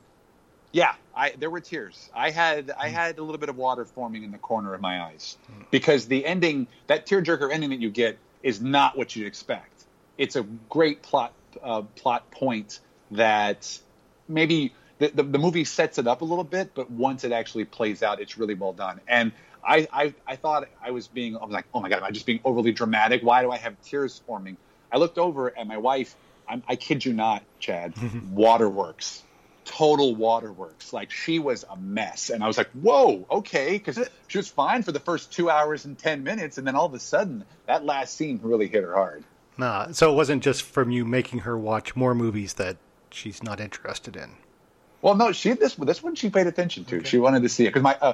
yeah, I, there were tears. I had I mm. had a little bit of water forming in the corner of my eyes mm. because the ending, that tearjerker ending that you get, is not what you'd expect it's a great plot uh, plot point that maybe the, the, the, movie sets it up a little bit, but once it actually plays out, it's really well done. And I, I, I thought I was being, I was like, oh my God, am I just being overly dramatic? Why do I have tears forming? I looked over at my wife. I'm, i kid you not, Chad, waterworks, total waterworks. Like she was a mess. And I was like, whoa, okay. Because she was fine for the first two hours and 10 minutes. And then all of a sudden, that last scene really hit her hard. Nah, so it wasn't just from you making her watch more movies that she's not interested in. Well, no, she this this one she paid attention to. Okay. She wanted to see it because my uh,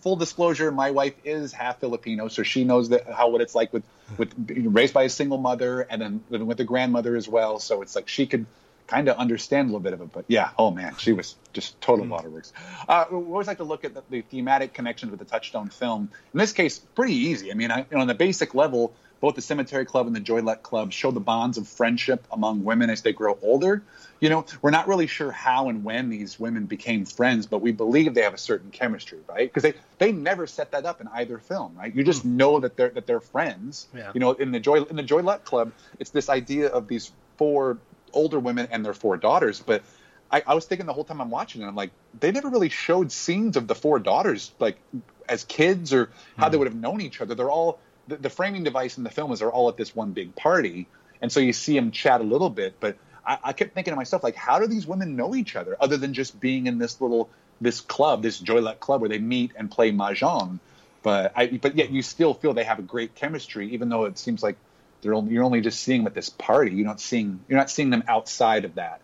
full disclosure, my wife is half Filipino, so she knows that how what it's like with with being raised by a single mother and then living with a grandmother as well. So it's like she could kind of understand a little bit of it. But yeah, oh man, she was just total waterworks. Uh, we always like to look at the, the thematic connections with the Touchstone film. In this case, pretty easy. I mean, I, you know, on the basic level, both the Cemetery Club and the Joy Luck Club show the bonds of friendship among women as they grow older. You know, we're not really sure how and when these women became friends, but we believe they have a certain chemistry, right? Because they, they never set that up in either film, right? You just hmm. know that they're that they're friends. Yeah. You know, in the Joy in the Joy Luck Club, it's this idea of these four older women and their four daughters, but I, I was thinking the whole time I'm watching it, I'm like, they never really showed scenes of the four daughters like as kids or how they hmm. would have known each other. They're all the, the framing device in the film is they're all at this one big party, and so you see them chat a little bit. But I, I kept thinking to myself, like, how do these women know each other other than just being in this little this club, this Joy Luck club where they meet and play mahjong? But I, but yet you still feel they have a great chemistry, even though it seems like they're only, you're only just seeing them at this party. You're not seeing you're not seeing them outside of that.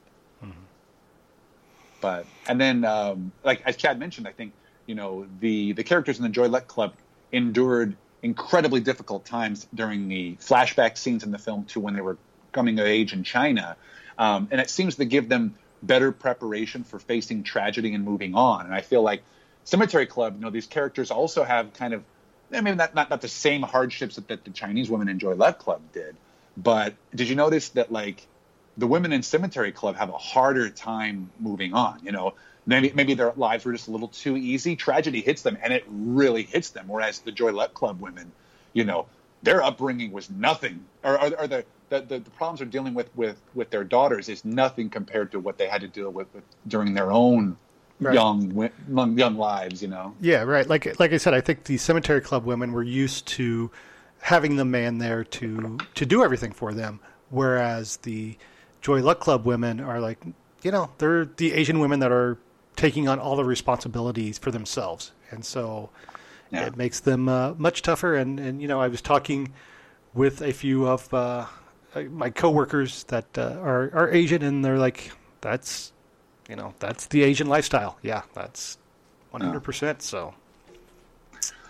But and then um, like as Chad mentioned, I think you know the the characters in the Joy Luck Club endured incredibly difficult times during the flashback scenes in the film to when they were coming of age in China, um, and it seems to give them better preparation for facing tragedy and moving on. And I feel like Cemetery Club, you know, these characters also have kind of I mean, not, not, not the same hardships that, that the Chinese women in Joy Luck Club did. But did you notice that, like, the women in Cemetery Club have a harder time moving on? You know, maybe, maybe their lives were just a little too easy. Tragedy hits them, and it really hits them. Whereas the Joy Luck Club women, you know, their upbringing was nothing, or, or, or the, the, the, problems they're dealing with, with with their daughters is nothing compared to what they had to deal with, with during their own Right. young young young lives. You know. Yeah, right. Like like I said, I think the cemetery club women were used to having the man there to to do everything for them, whereas the Joy Luck Club women are like, you know, they're the Asian women that are taking on all the responsibilities for themselves, and so Yeah. it makes them uh, much tougher. And and you know, I was talking with a few of uh, my coworkers that uh, are are Asian, and they're like, that's you know, that's the Asian lifestyle. Yeah, that's one hundred percent. So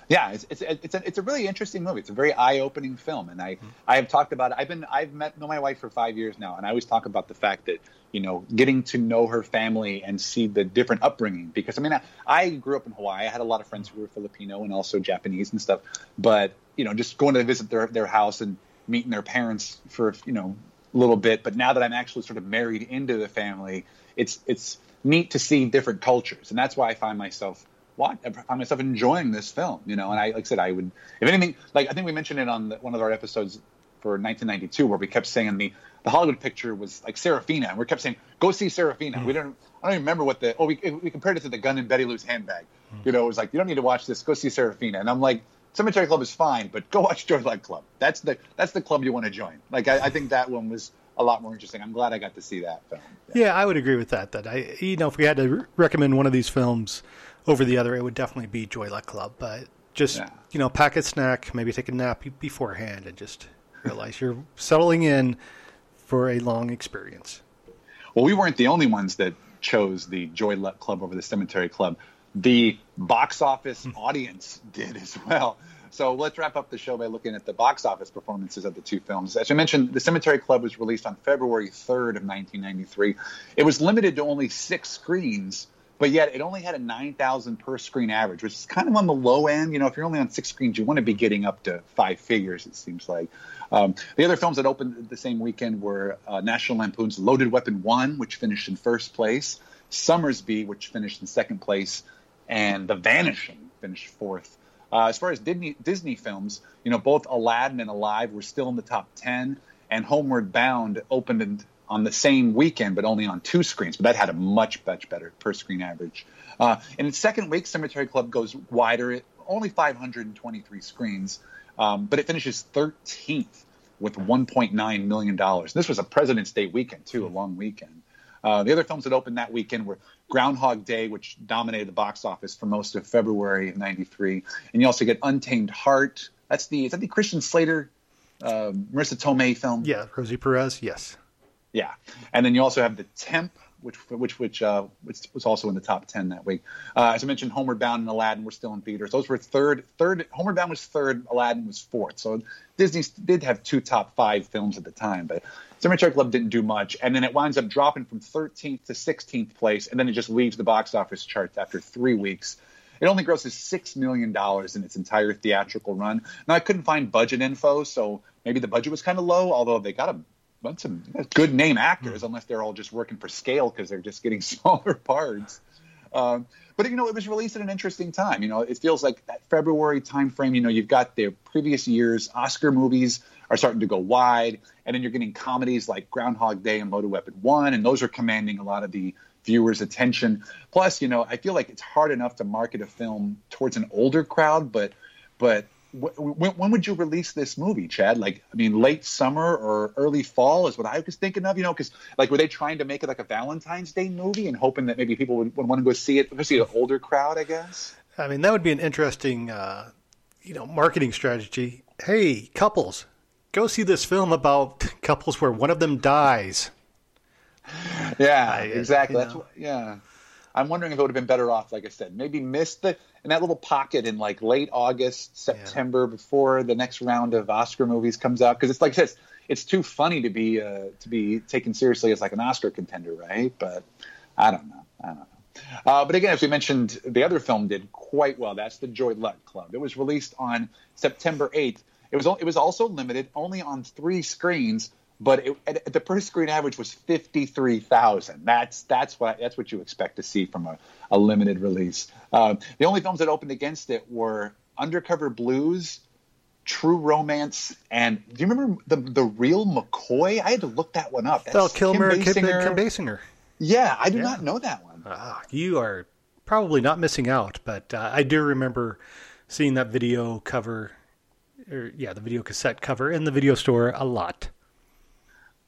Yeah, it's it's it's a, it's a really interesting movie. It's a very eye opening film, and I mm-hmm. I have talked about it. I've been I've met know my wife for five years now, and I always talk about the fact that you know getting to know her family and see the different upbringing. Because I mean, I, I grew up in Hawaii. I had a lot of friends who were Filipino and also Japanese and stuff. But you know, just going to visit their their house and meeting their parents for you know a little bit. But now that I'm actually sort of married into the family, it's it's neat to see different cultures, and that's why I find myself watch, I find myself enjoying this film. You know, and I like I said, I would if anything like I think we mentioned it on the, one of our episodes for 1992 where we kept saying the the Hollywood picture was like Sarafina, and we kept saying go see Sarafina. We don't I don't even remember what the oh we we compared it to the gun in Betty Lou's handbag. You know, it was like you don't need to watch this. Go see Sarafina, and I'm like. Cemetery Club is fine, but go watch Joyride Club. That's the that's the club you want to join. Like I, I think that one was a lot more interesting. I'm glad I got to see that film. yeah, I would agree with that. That I you know if we had to re- recommend one of these films over the other, it would definitely be Joy Luck Club. But just Yeah. you know, pack a snack, maybe take a nap beforehand, and just realize you're settling in for a long experience. Well, we weren't the only ones that chose the Joy Luck Club over the Cemetery Club. The box office hmm. audience did as well. So let's wrap up the show by looking at the box office performances of the two films. As I mentioned, The Cemetery Club was released on February 3rd of 1993. It was limited to only six screens, but yet it only had a 9,000 per screen average, which is kind of on the low end. You know, if you're only on six screens, you want to be getting up to five figures, it seems like. Um, the other films that opened the same weekend were uh, National Lampoon's Loaded Weapon 1, which finished in first place, Sommersby, which finished in second place, and The Vanishing finished fourth. Uh, as far as Disney, Disney films, you know, both Aladdin and Alive were still in the top 10, and Homeward Bound opened in, on the same weekend, but only on two screens. But that had a much, much better per screen average. Uh, in its second week, Cemetery Club goes wider, it, only 523 screens, um, but it finishes 13th with 1.9 million dollars. This was a President's Day weekend too, a long weekend. Uh, the other films that opened that weekend were Groundhog Day, which dominated the box office for most of February of '93, and you also get Untamed Heart. That's the is that the Christian Slater, uh, Marisa Tomei film? Yeah, Rosie Perez. Yes. Yeah, and then you also have the Temp, which which which uh, which was also in the top ten that week. Uh, as I mentioned, Homeward Bound and Aladdin were still in theaters. Those were third. Third. Homeward Bound was third. Aladdin was fourth. So Disney did have two top five films at the time, but Cemetery Club didn't do much, and then it winds up dropping from 13th to 16th place, and then it just leaves the box office charts after three weeks. It only grosses six million dollars in its entire theatrical run. Now I couldn't find budget info, so maybe the budget was kind of low. Although they got a bunch of good name actors, mm. unless they're all just working for scale because they're just getting smaller parts. Um, but you know, it was released at an interesting time. You know, it feels like that February timeframe. You know, you've got the previous years Oscar movies are starting to go wide, and then you're getting comedies like Groundhog Day and Loaded Weapon One, and those are commanding a lot of the viewers' attention. Plus, you know, I feel like it's hard enough to market a film towards an older crowd, but but when, when would you release this movie, Chad? Like, I mean, late summer or early fall is what I was thinking of. You know, because like, were they trying to make it like a Valentine's Day movie and hoping that maybe people would, would want to go see it, especially an older crowd? I guess. I mean, that would be an interesting, uh, you know, marketing strategy. Hey, couples, go see this film about couples where one of them dies. Yeah, I, exactly. That's what, yeah. I'm wondering if it would have been better off, like I said, maybe missed the in that little pocket in like late August, September, yeah. before the next round of Oscar movies comes out. Because it's like this, it's too funny to be uh, to be taken seriously as like an Oscar contender, right? But I don't know. I don't know. Uh, but again, as we mentioned, the other film did quite well. That's the Joy Luck Club. It was released on September 8th. It was it was also limited only on three screens but it, the per screen average was fifty three thousand. That's that's what that's what you expect to see from a, a limited release. Uh, the only films that opened against it were Undercover Blues, True Romance, and do you remember the the real McCoy? I had to look that one up. That's Val Kilmer, Kim Basinger. Kim Basinger. Yeah, I do yeah. not know that one. Ah, you are probably not missing out, but uh, I do remember seeing that video cover, or yeah, the video cassette cover in the video store a lot.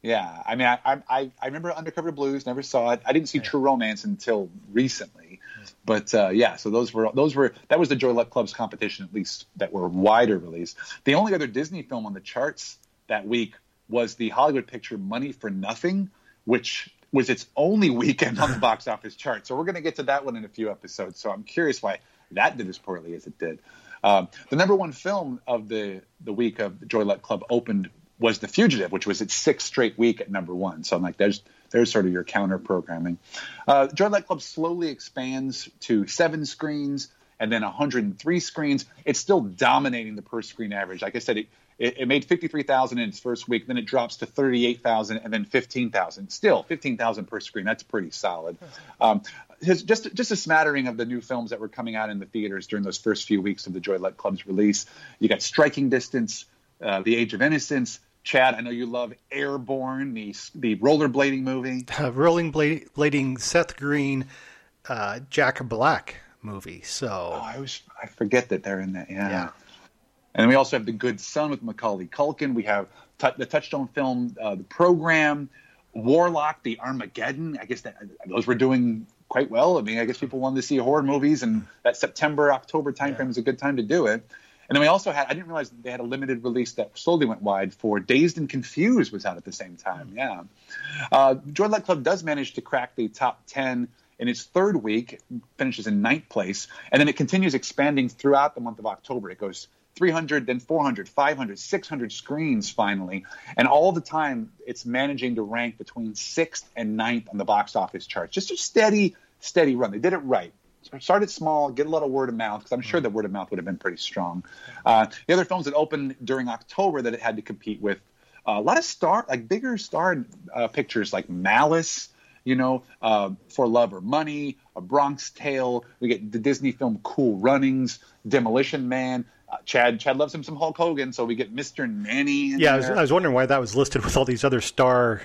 Yeah, I mean, I, I I remember Undercover Blues. Never saw it. I didn't see True Romance until recently, but uh, yeah. So those were those were that was the Joy Luck Club's competition, at least that were wider release. The only other Disney film on the charts that week was the Hollywood picture Money for Nothing, which was its only weekend on the box office chart. So we're going to get to that one in a few episodes. So I'm curious why that did as poorly as it did. Um, the number one film of the the week of the Joy Luck Club opened was The Fugitive, which was its sixth straight week at number one. So I'm like, there's there's sort of your counter programming. Uh, Joy Luck Club slowly expands to seven screens and then 103 screens. It's still dominating the per screen average. Like I said, it, it, it made 53,000 in its first week, then it drops to 38,000 and then 15,000. Still 15,000 per screen. That's pretty solid. Um, his, just just a smattering of the new films that were coming out in the theaters during those first few weeks of the Joy Luck Club's release. You got Striking Distance, uh, The Age of Innocence, Chad, I know you love Airborne, the the rollerblading movie. Uh, rolling blade, blading Seth Green, uh, Jack Black movie. So oh, I was I forget that they're in that. Yeah. yeah. And we also have The Good Son with Macaulay Culkin. We have t- the Touchstone film, uh, The Program, Warlock, The Armageddon. I guess that those were doing quite well. I mean, I guess people wanted to see horror movies, and that September October timeframe yeah. is a good time to do it. And then we also had, I didn't realize they had a limited release that slowly went wide for Dazed and Confused was out at the same time. Yeah. Uh, Joy Luck Club does manage to crack the top 10 in its third week, finishes in ninth place, and then it continues expanding throughout the month of October. It goes 300, then 400, 500, 600 screens finally. And all the time, it's managing to rank between sixth and ninth on the box office charts. Just a steady, steady run. They did it right started small, get a lot of word of mouth because I'm sure the word of mouth would have been pretty strong. Uh, the other films that opened during October that it had to compete with uh, a lot of star, like bigger star uh, pictures like Malice, you know, uh, For Love or Money, A Bronx Tale. We get the Disney film Cool Runnings, Demolition Man. Uh, Chad Chad loves him some Hulk Hogan, so we get Mr. Nanny. yeah, I was, I was, wondering why that was listed with all these other star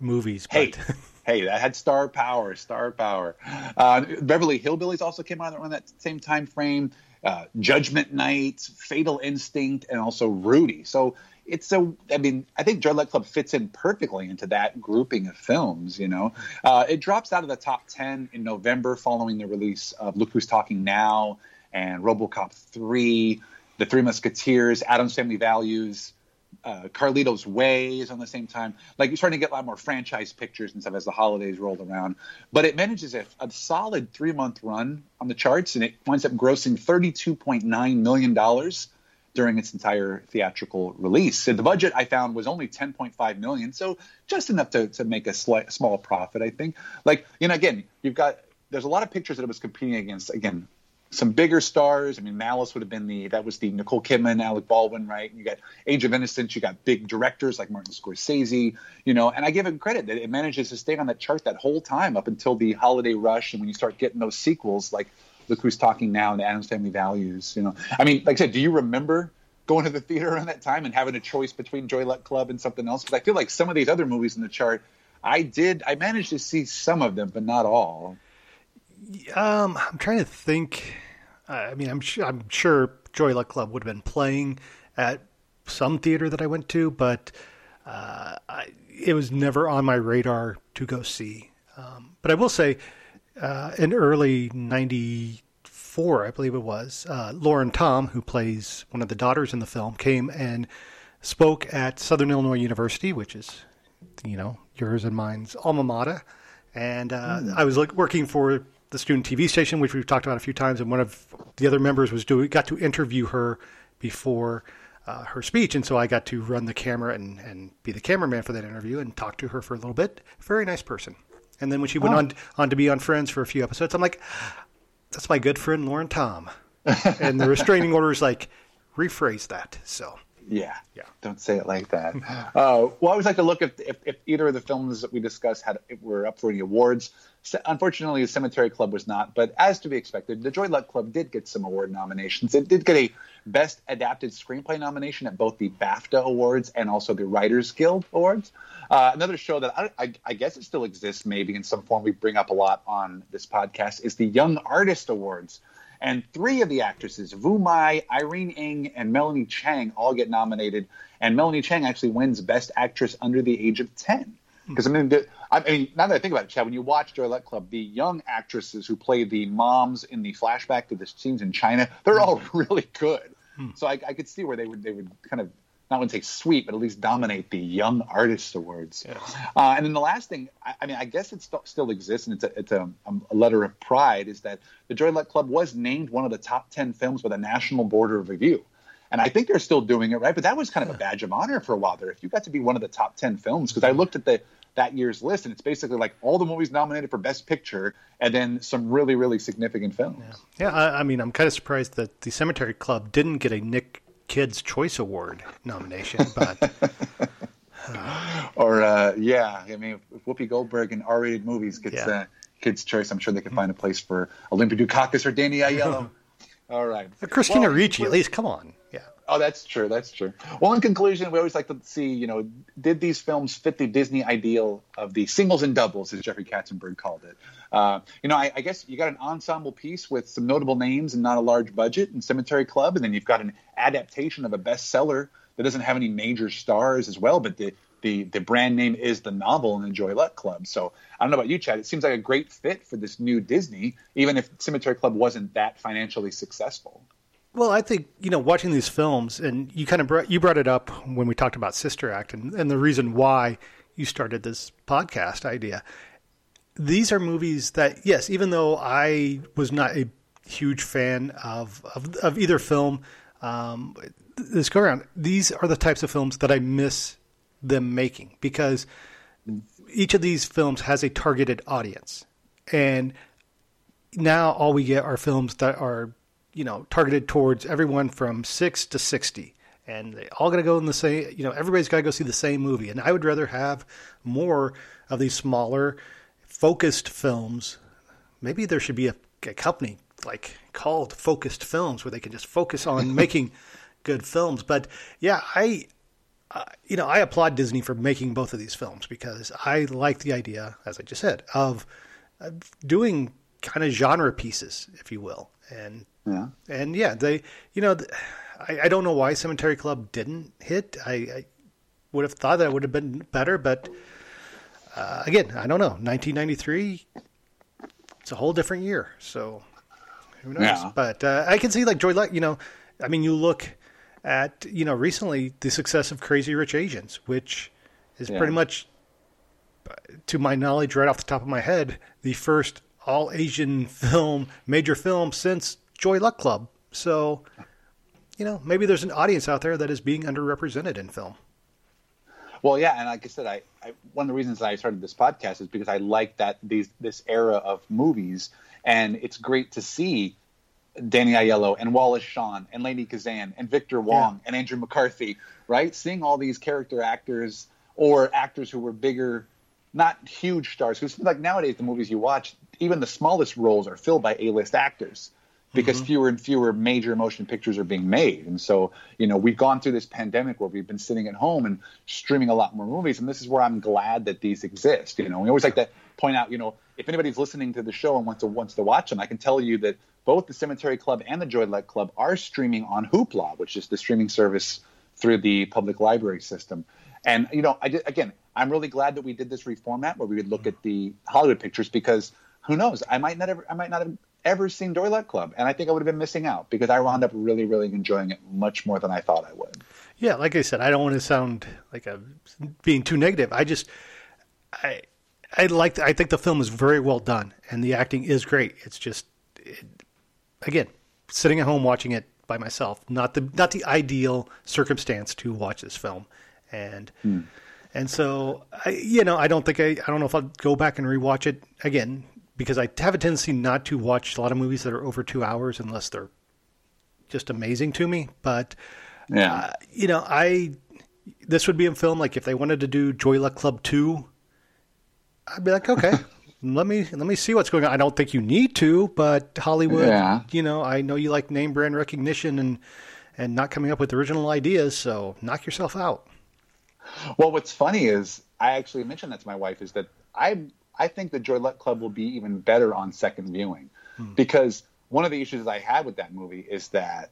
movies. But... Hey, hey, that had star power, star power. Uh, Beverly Hillbillies also came out around that same time frame. Uh, Judgment Night, Fatal Instinct, and also Rudy. So it's a, I mean, I think Luck Club fits in perfectly into that grouping of films. You know, uh, it drops out of the top ten in November following the release of Look Who's Talking Now and RoboCop three, The Three Musketeers, Addams Family Values uh, Carlito's Way is on the same time. Like you're starting to get a lot more franchise pictures and stuff as the holidays rolled around. But it manages a, a solid three month run on the charts, and it winds up grossing thirty two point nine million dollars during its entire theatrical release. So the budget I found was only 10.5 million, so just enough to, to make a slight, small profit, I think. Like, you know, again, you've got there's a lot of pictures that it was competing against. Again, some bigger stars. I mean, Malice would have been the that was the Nicole Kidman, Alec Baldwin, right? You got Age of Innocence. You got big directors like Martin Scorsese, you know. And I give it credit that it manages to stay on that chart that whole time up until the holiday rush, and when you start getting those sequels like Look Who's Talking Now and Addams Family Values, you know. I mean, like I said, do you remember? Going to the theater around that time and having a choice between Joy Luck Club and something else, because I feel like some of these other movies in the chart, I did, I managed to see some of them, but not all. Um, I'm trying to think. I mean, I'm sure, I'm sure Joy Luck Club would have been playing at some theater that I went to, but uh, I, it was never on my radar to go see. Um, but I will say, uh, in early '94, I believe it was, uh, Lauren Tom, who plays one of the daughters in the film, came and spoke at Southern Illinois University, which is, you know, yours and mine's alma mater. And uh, Hmm. I was like working for the student TV station, which we've talked about a few times, and one of the other members was doing got to interview her before uh, her speech, and so I got to run the camera and, and be the cameraman for that interview and talk to her for a little bit. Very nice person. And then when she went Oh. on on to be on Friends for a few episodes, I'm like, that's my good friend Lauren Tom. and the restraining order is like, rephrase that. So Yeah. Yeah. Don't say it like that. uh, well, I always like to look if, if, if either of the films that we discussed had were up for any awards. So, unfortunately, the Cemetery Club was not, but as to be expected, the Joy Luck Club did get some award nominations. It did get a Best Adapted Screenplay nomination at both the BAFTA Awards and also the Writers Guild Awards. Uh, another show that I, I, I guess it still exists, maybe in some form, we bring up a lot on this podcast, is the Young Artist Awards. And three of the actresses, Vu Mai, Irene Ng, and Melanie Chang, all get nominated. And Melanie Chang actually wins Best Actress under the age of 10. Hmm. Because, I mean, I mean, now that I think about it, Chad, when you watch Joy Luck Club, the young actresses who play the moms in the flashback to the scenes in China, they're hmm. all really good. Hmm. So I, I could see where they would they would kind of not want to say sweep, but at least dominate the Young Artist Awards. Uh, and then the last thing, I, I mean, I guess it st- still exists, and it's a, it's a, a letter of pride, is that the Joy Luck Club was named one of the top ten films with a National Board of Review. And I think they're still doing it, right? But that was kind of a badge of honor for a while there. If you got to be one of the top ten films, because I looked at the that year's list, and it's basically like all the movies nominated for Best Picture, and then some really, really significant films. yeah, I, I mean, I'm kind of surprised that the Cemetery Club didn't get a Nick Kids Choice Award nomination, but Or uh, yeah, I mean, Whoopi Goldberg in R-rated movies gets Yeah. uh, Kids' Choice, I'm sure they could find a place for Olympia Dukakis or Danny Aiello. All right, Christina Well, Ricci, at least, come on. Oh, that's true. That's true. Well, in conclusion, we always like to see, you know, did these films fit the Disney ideal of the singles and doubles, as Jeffrey Katzenberg called it? Uh, you know, I, I guess you got an ensemble piece with some notable names and not a large budget in Cemetery Club, and then you've got an adaptation of a bestseller that doesn't have any major stars as well, but the the the brand name is the novel in the Joy Luck Club. So I don't know about you, Chad. It seems like a great fit for this new Disney, even if Cemetery Club wasn't that financially successful. Well, I think you know watching these films, and you kind of brought, you brought it up when we talked about Sister Act, and, and the reason why you started this podcast idea. These are movies that, yes, even though I was not a huge fan of of, of either film um, this go around, these are the types of films that I miss them making because each of these films has a targeted audience, and now all we get are films that are you know targeted towards everyone from six to sixty, and they all got to go in the same. You know, everybody's got to go see the same movie, and I would rather have more of these smaller, focused films. Maybe there should be a, a company like called Focused Films where they can just focus on making good films. But yeah, I uh, you know, I applaud Disney for making both of these films because I like the idea, as I just said, of, of doing kind of genre pieces, if you will. And Yeah. and yeah, they, you know, I, I don't know why Cemetery Club didn't hit. I, I would have thought that would have been better, but uh, again, I don't know. 1993, it's a whole different year, so who knows? Yeah. But uh, I can see like Joy Luck. You know, I mean, you look at you know recently the success of Crazy Rich Asians, which is Yeah. pretty much, to my knowledge, right off the top of my head, the first all Asian film, major film since Joy Luck Club. So, you know, maybe there's an audience out there that is being underrepresented in film. Well, yeah, and like I said, I, I one of the reasons I started this podcast is because I like that these this era of movies, and it's great to see Danny Aiello and Wallace Shawn and Lainie Kazan and Victor Wong and Andrew McCarthy, right? Seeing all these character actors or actors who were bigger, not huge stars. Because like nowadays, the movies you watch, even the smallest roles are filled by A-list actors because Mm-hmm. fewer and fewer major motion pictures are being made. And so, you know, we've gone through this pandemic where we've been sitting at home and streaming a lot more movies. And this is where I'm glad that these exist. You know, we always like to point out, you know, if anybody's listening to the show and wants to wants to watch them, I can tell you that both the Cemetery Club and the Joy Luck Club are streaming on Hoopla, which is the streaming service through the public library system. And you know, I did, again, I'm really glad that we did this reformat where we would look mm-hmm. at the Hollywood pictures because who knows, I might not ever, I might not have ever seen Joy Club, and I think I would have been missing out because I wound up really, really enjoying it much more than I thought I would. Yeah, like I said, I don't want to sound like a being too negative. I just I I like I think the film is very well done and the acting is great. It's just it, again, sitting at home watching it by myself, not the not the ideal circumstance to watch this film. And hmm. And so I you know, I don't think I I don't know if I'll go back and rewatch it again because I have a tendency not to watch a lot of movies that are over 2 hours unless they're just amazing to me, but Yeah. uh, you know, I this would be a film like if they wanted to do Joy Luck Club two, I'd be like, okay, let me let me see what's going on. I don't think you need to, but Hollywood, Yeah. you know, I know you like name brand recognition and and not coming up with original ideas, so knock yourself out. Well, what's funny is I actually mentioned that to my wife is that I I think the Joy Luck Club will be even better on second viewing hmm. because one of the issues I had with that movie is that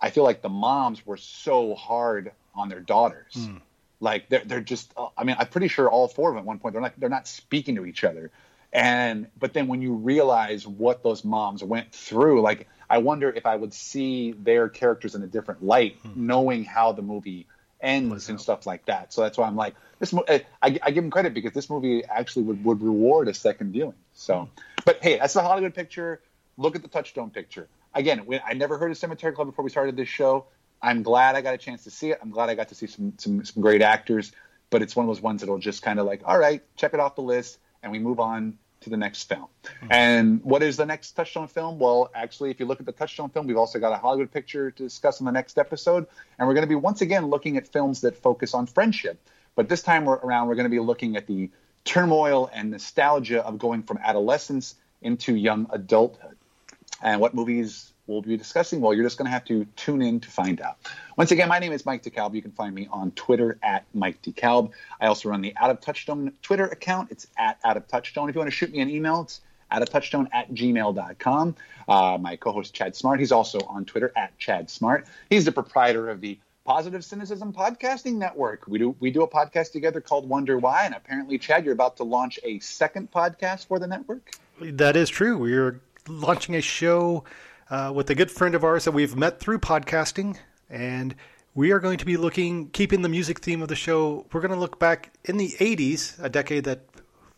I feel like the moms were so hard on their daughters. Hmm. Like they're they're just I mean I'm pretty sure all four of them at one point they're not they're not speaking to each other. And but then when you realize what those moms went through, like I wonder if I would see their characters in a different light, hmm. knowing how the movie ends and stuff like that. So that's why I'm like this. I, I I give him credit because this movie actually would, would reward a second viewing. So, hmm. but hey, that's the Hollywood picture. Look at the Touchstone picture. Again, we, I never heard of Cemetery Club before we started this show. I'm glad I got a chance to see it. I'm glad I got to see some some, some great actors. But it's one of those ones that'll just kind of like, all right, check it off the list, and we move on to the next film. Hmm. And what is the next Touchstone film? Well, actually, if you look at the Touchstone film, we've also got a Hollywood picture to discuss in the next episode. And we're going to be once again looking at films that focus on friendship. But this time around, we're going to be looking at the turmoil and nostalgia of going from adolescence into young adulthood. And what movies we'll be discussing, well, you're just going to have to tune in to find out. Once again, my name is Mike DeKalb. You can find me on Twitter at Mike DeKalb. I also run the Out of Touchstone Twitter account. It's at Out of Touchstone. If you want to shoot me an email, it's out of touchstone at gmail.com. Uh, my co-host Chad Smart, he's also on Twitter at Chad Smart. He's the proprietor of the Positive Cynicism Podcasting Network. We do we do a podcast together called Wonder Why, and apparently, Chad, you're about to launch a second podcast for the network. That is true. We're launching a show uh, with a good friend of ours that we've met through podcasting, and we are going to be looking, keeping the music theme of the show. We're going to look back in the 80s, a decade that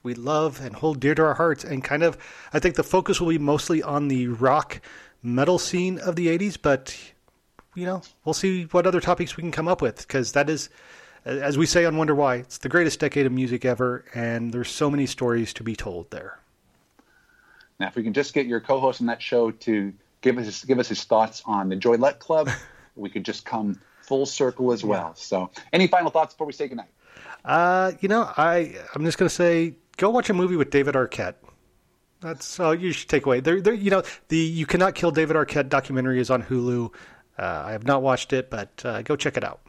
we love and hold dear to our hearts, and kind of, I think the focus will be mostly on the rock metal scene of the 80s, but, you know, we'll see what other topics we can come up with, because that is. As we say on Wonder Why, it's the greatest decade of music ever, and there's so many stories to be told there. Now, if we can just get your co-host on that show to give us give us his thoughts on the Joy Luck Club, we could just come full circle as well. So, any final thoughts before we say goodnight? Uh, you know, I I'm just gonna say, go watch a movie with David Arquette. That's all you should take away. There, there, you know, the "You Cannot Kill David Arquette" documentary is on Hulu. Uh, I have not watched it, but uh, go check it out.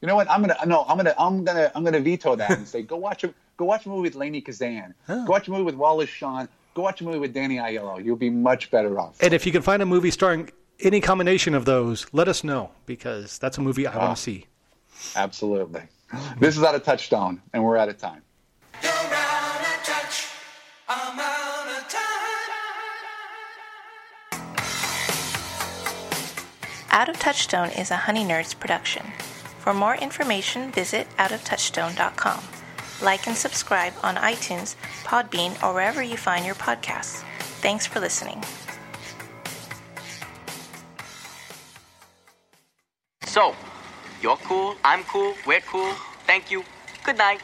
You know what? I'm gonna no. I'm gonna I'm gonna I'm gonna veto that and say go watch a go watch a movie with Lainie Kazan. Go watch a movie with Wallace Shawn. Go watch a movie with Danny Aiello. You'll be much better off. And if you can find a movie starring any combination of those, let us know because that's a movie I Ah. want to see. Absolutely. This is out of touchstone, and we're out of time. Out of Touchstone is a Honey Nerds production. For more information, visit outoftouchstone.com. Like and subscribe on iTunes, Podbean, or wherever you find your podcasts. Thanks for listening. So, you're cool, I'm cool, we're cool. Thank you. Good night.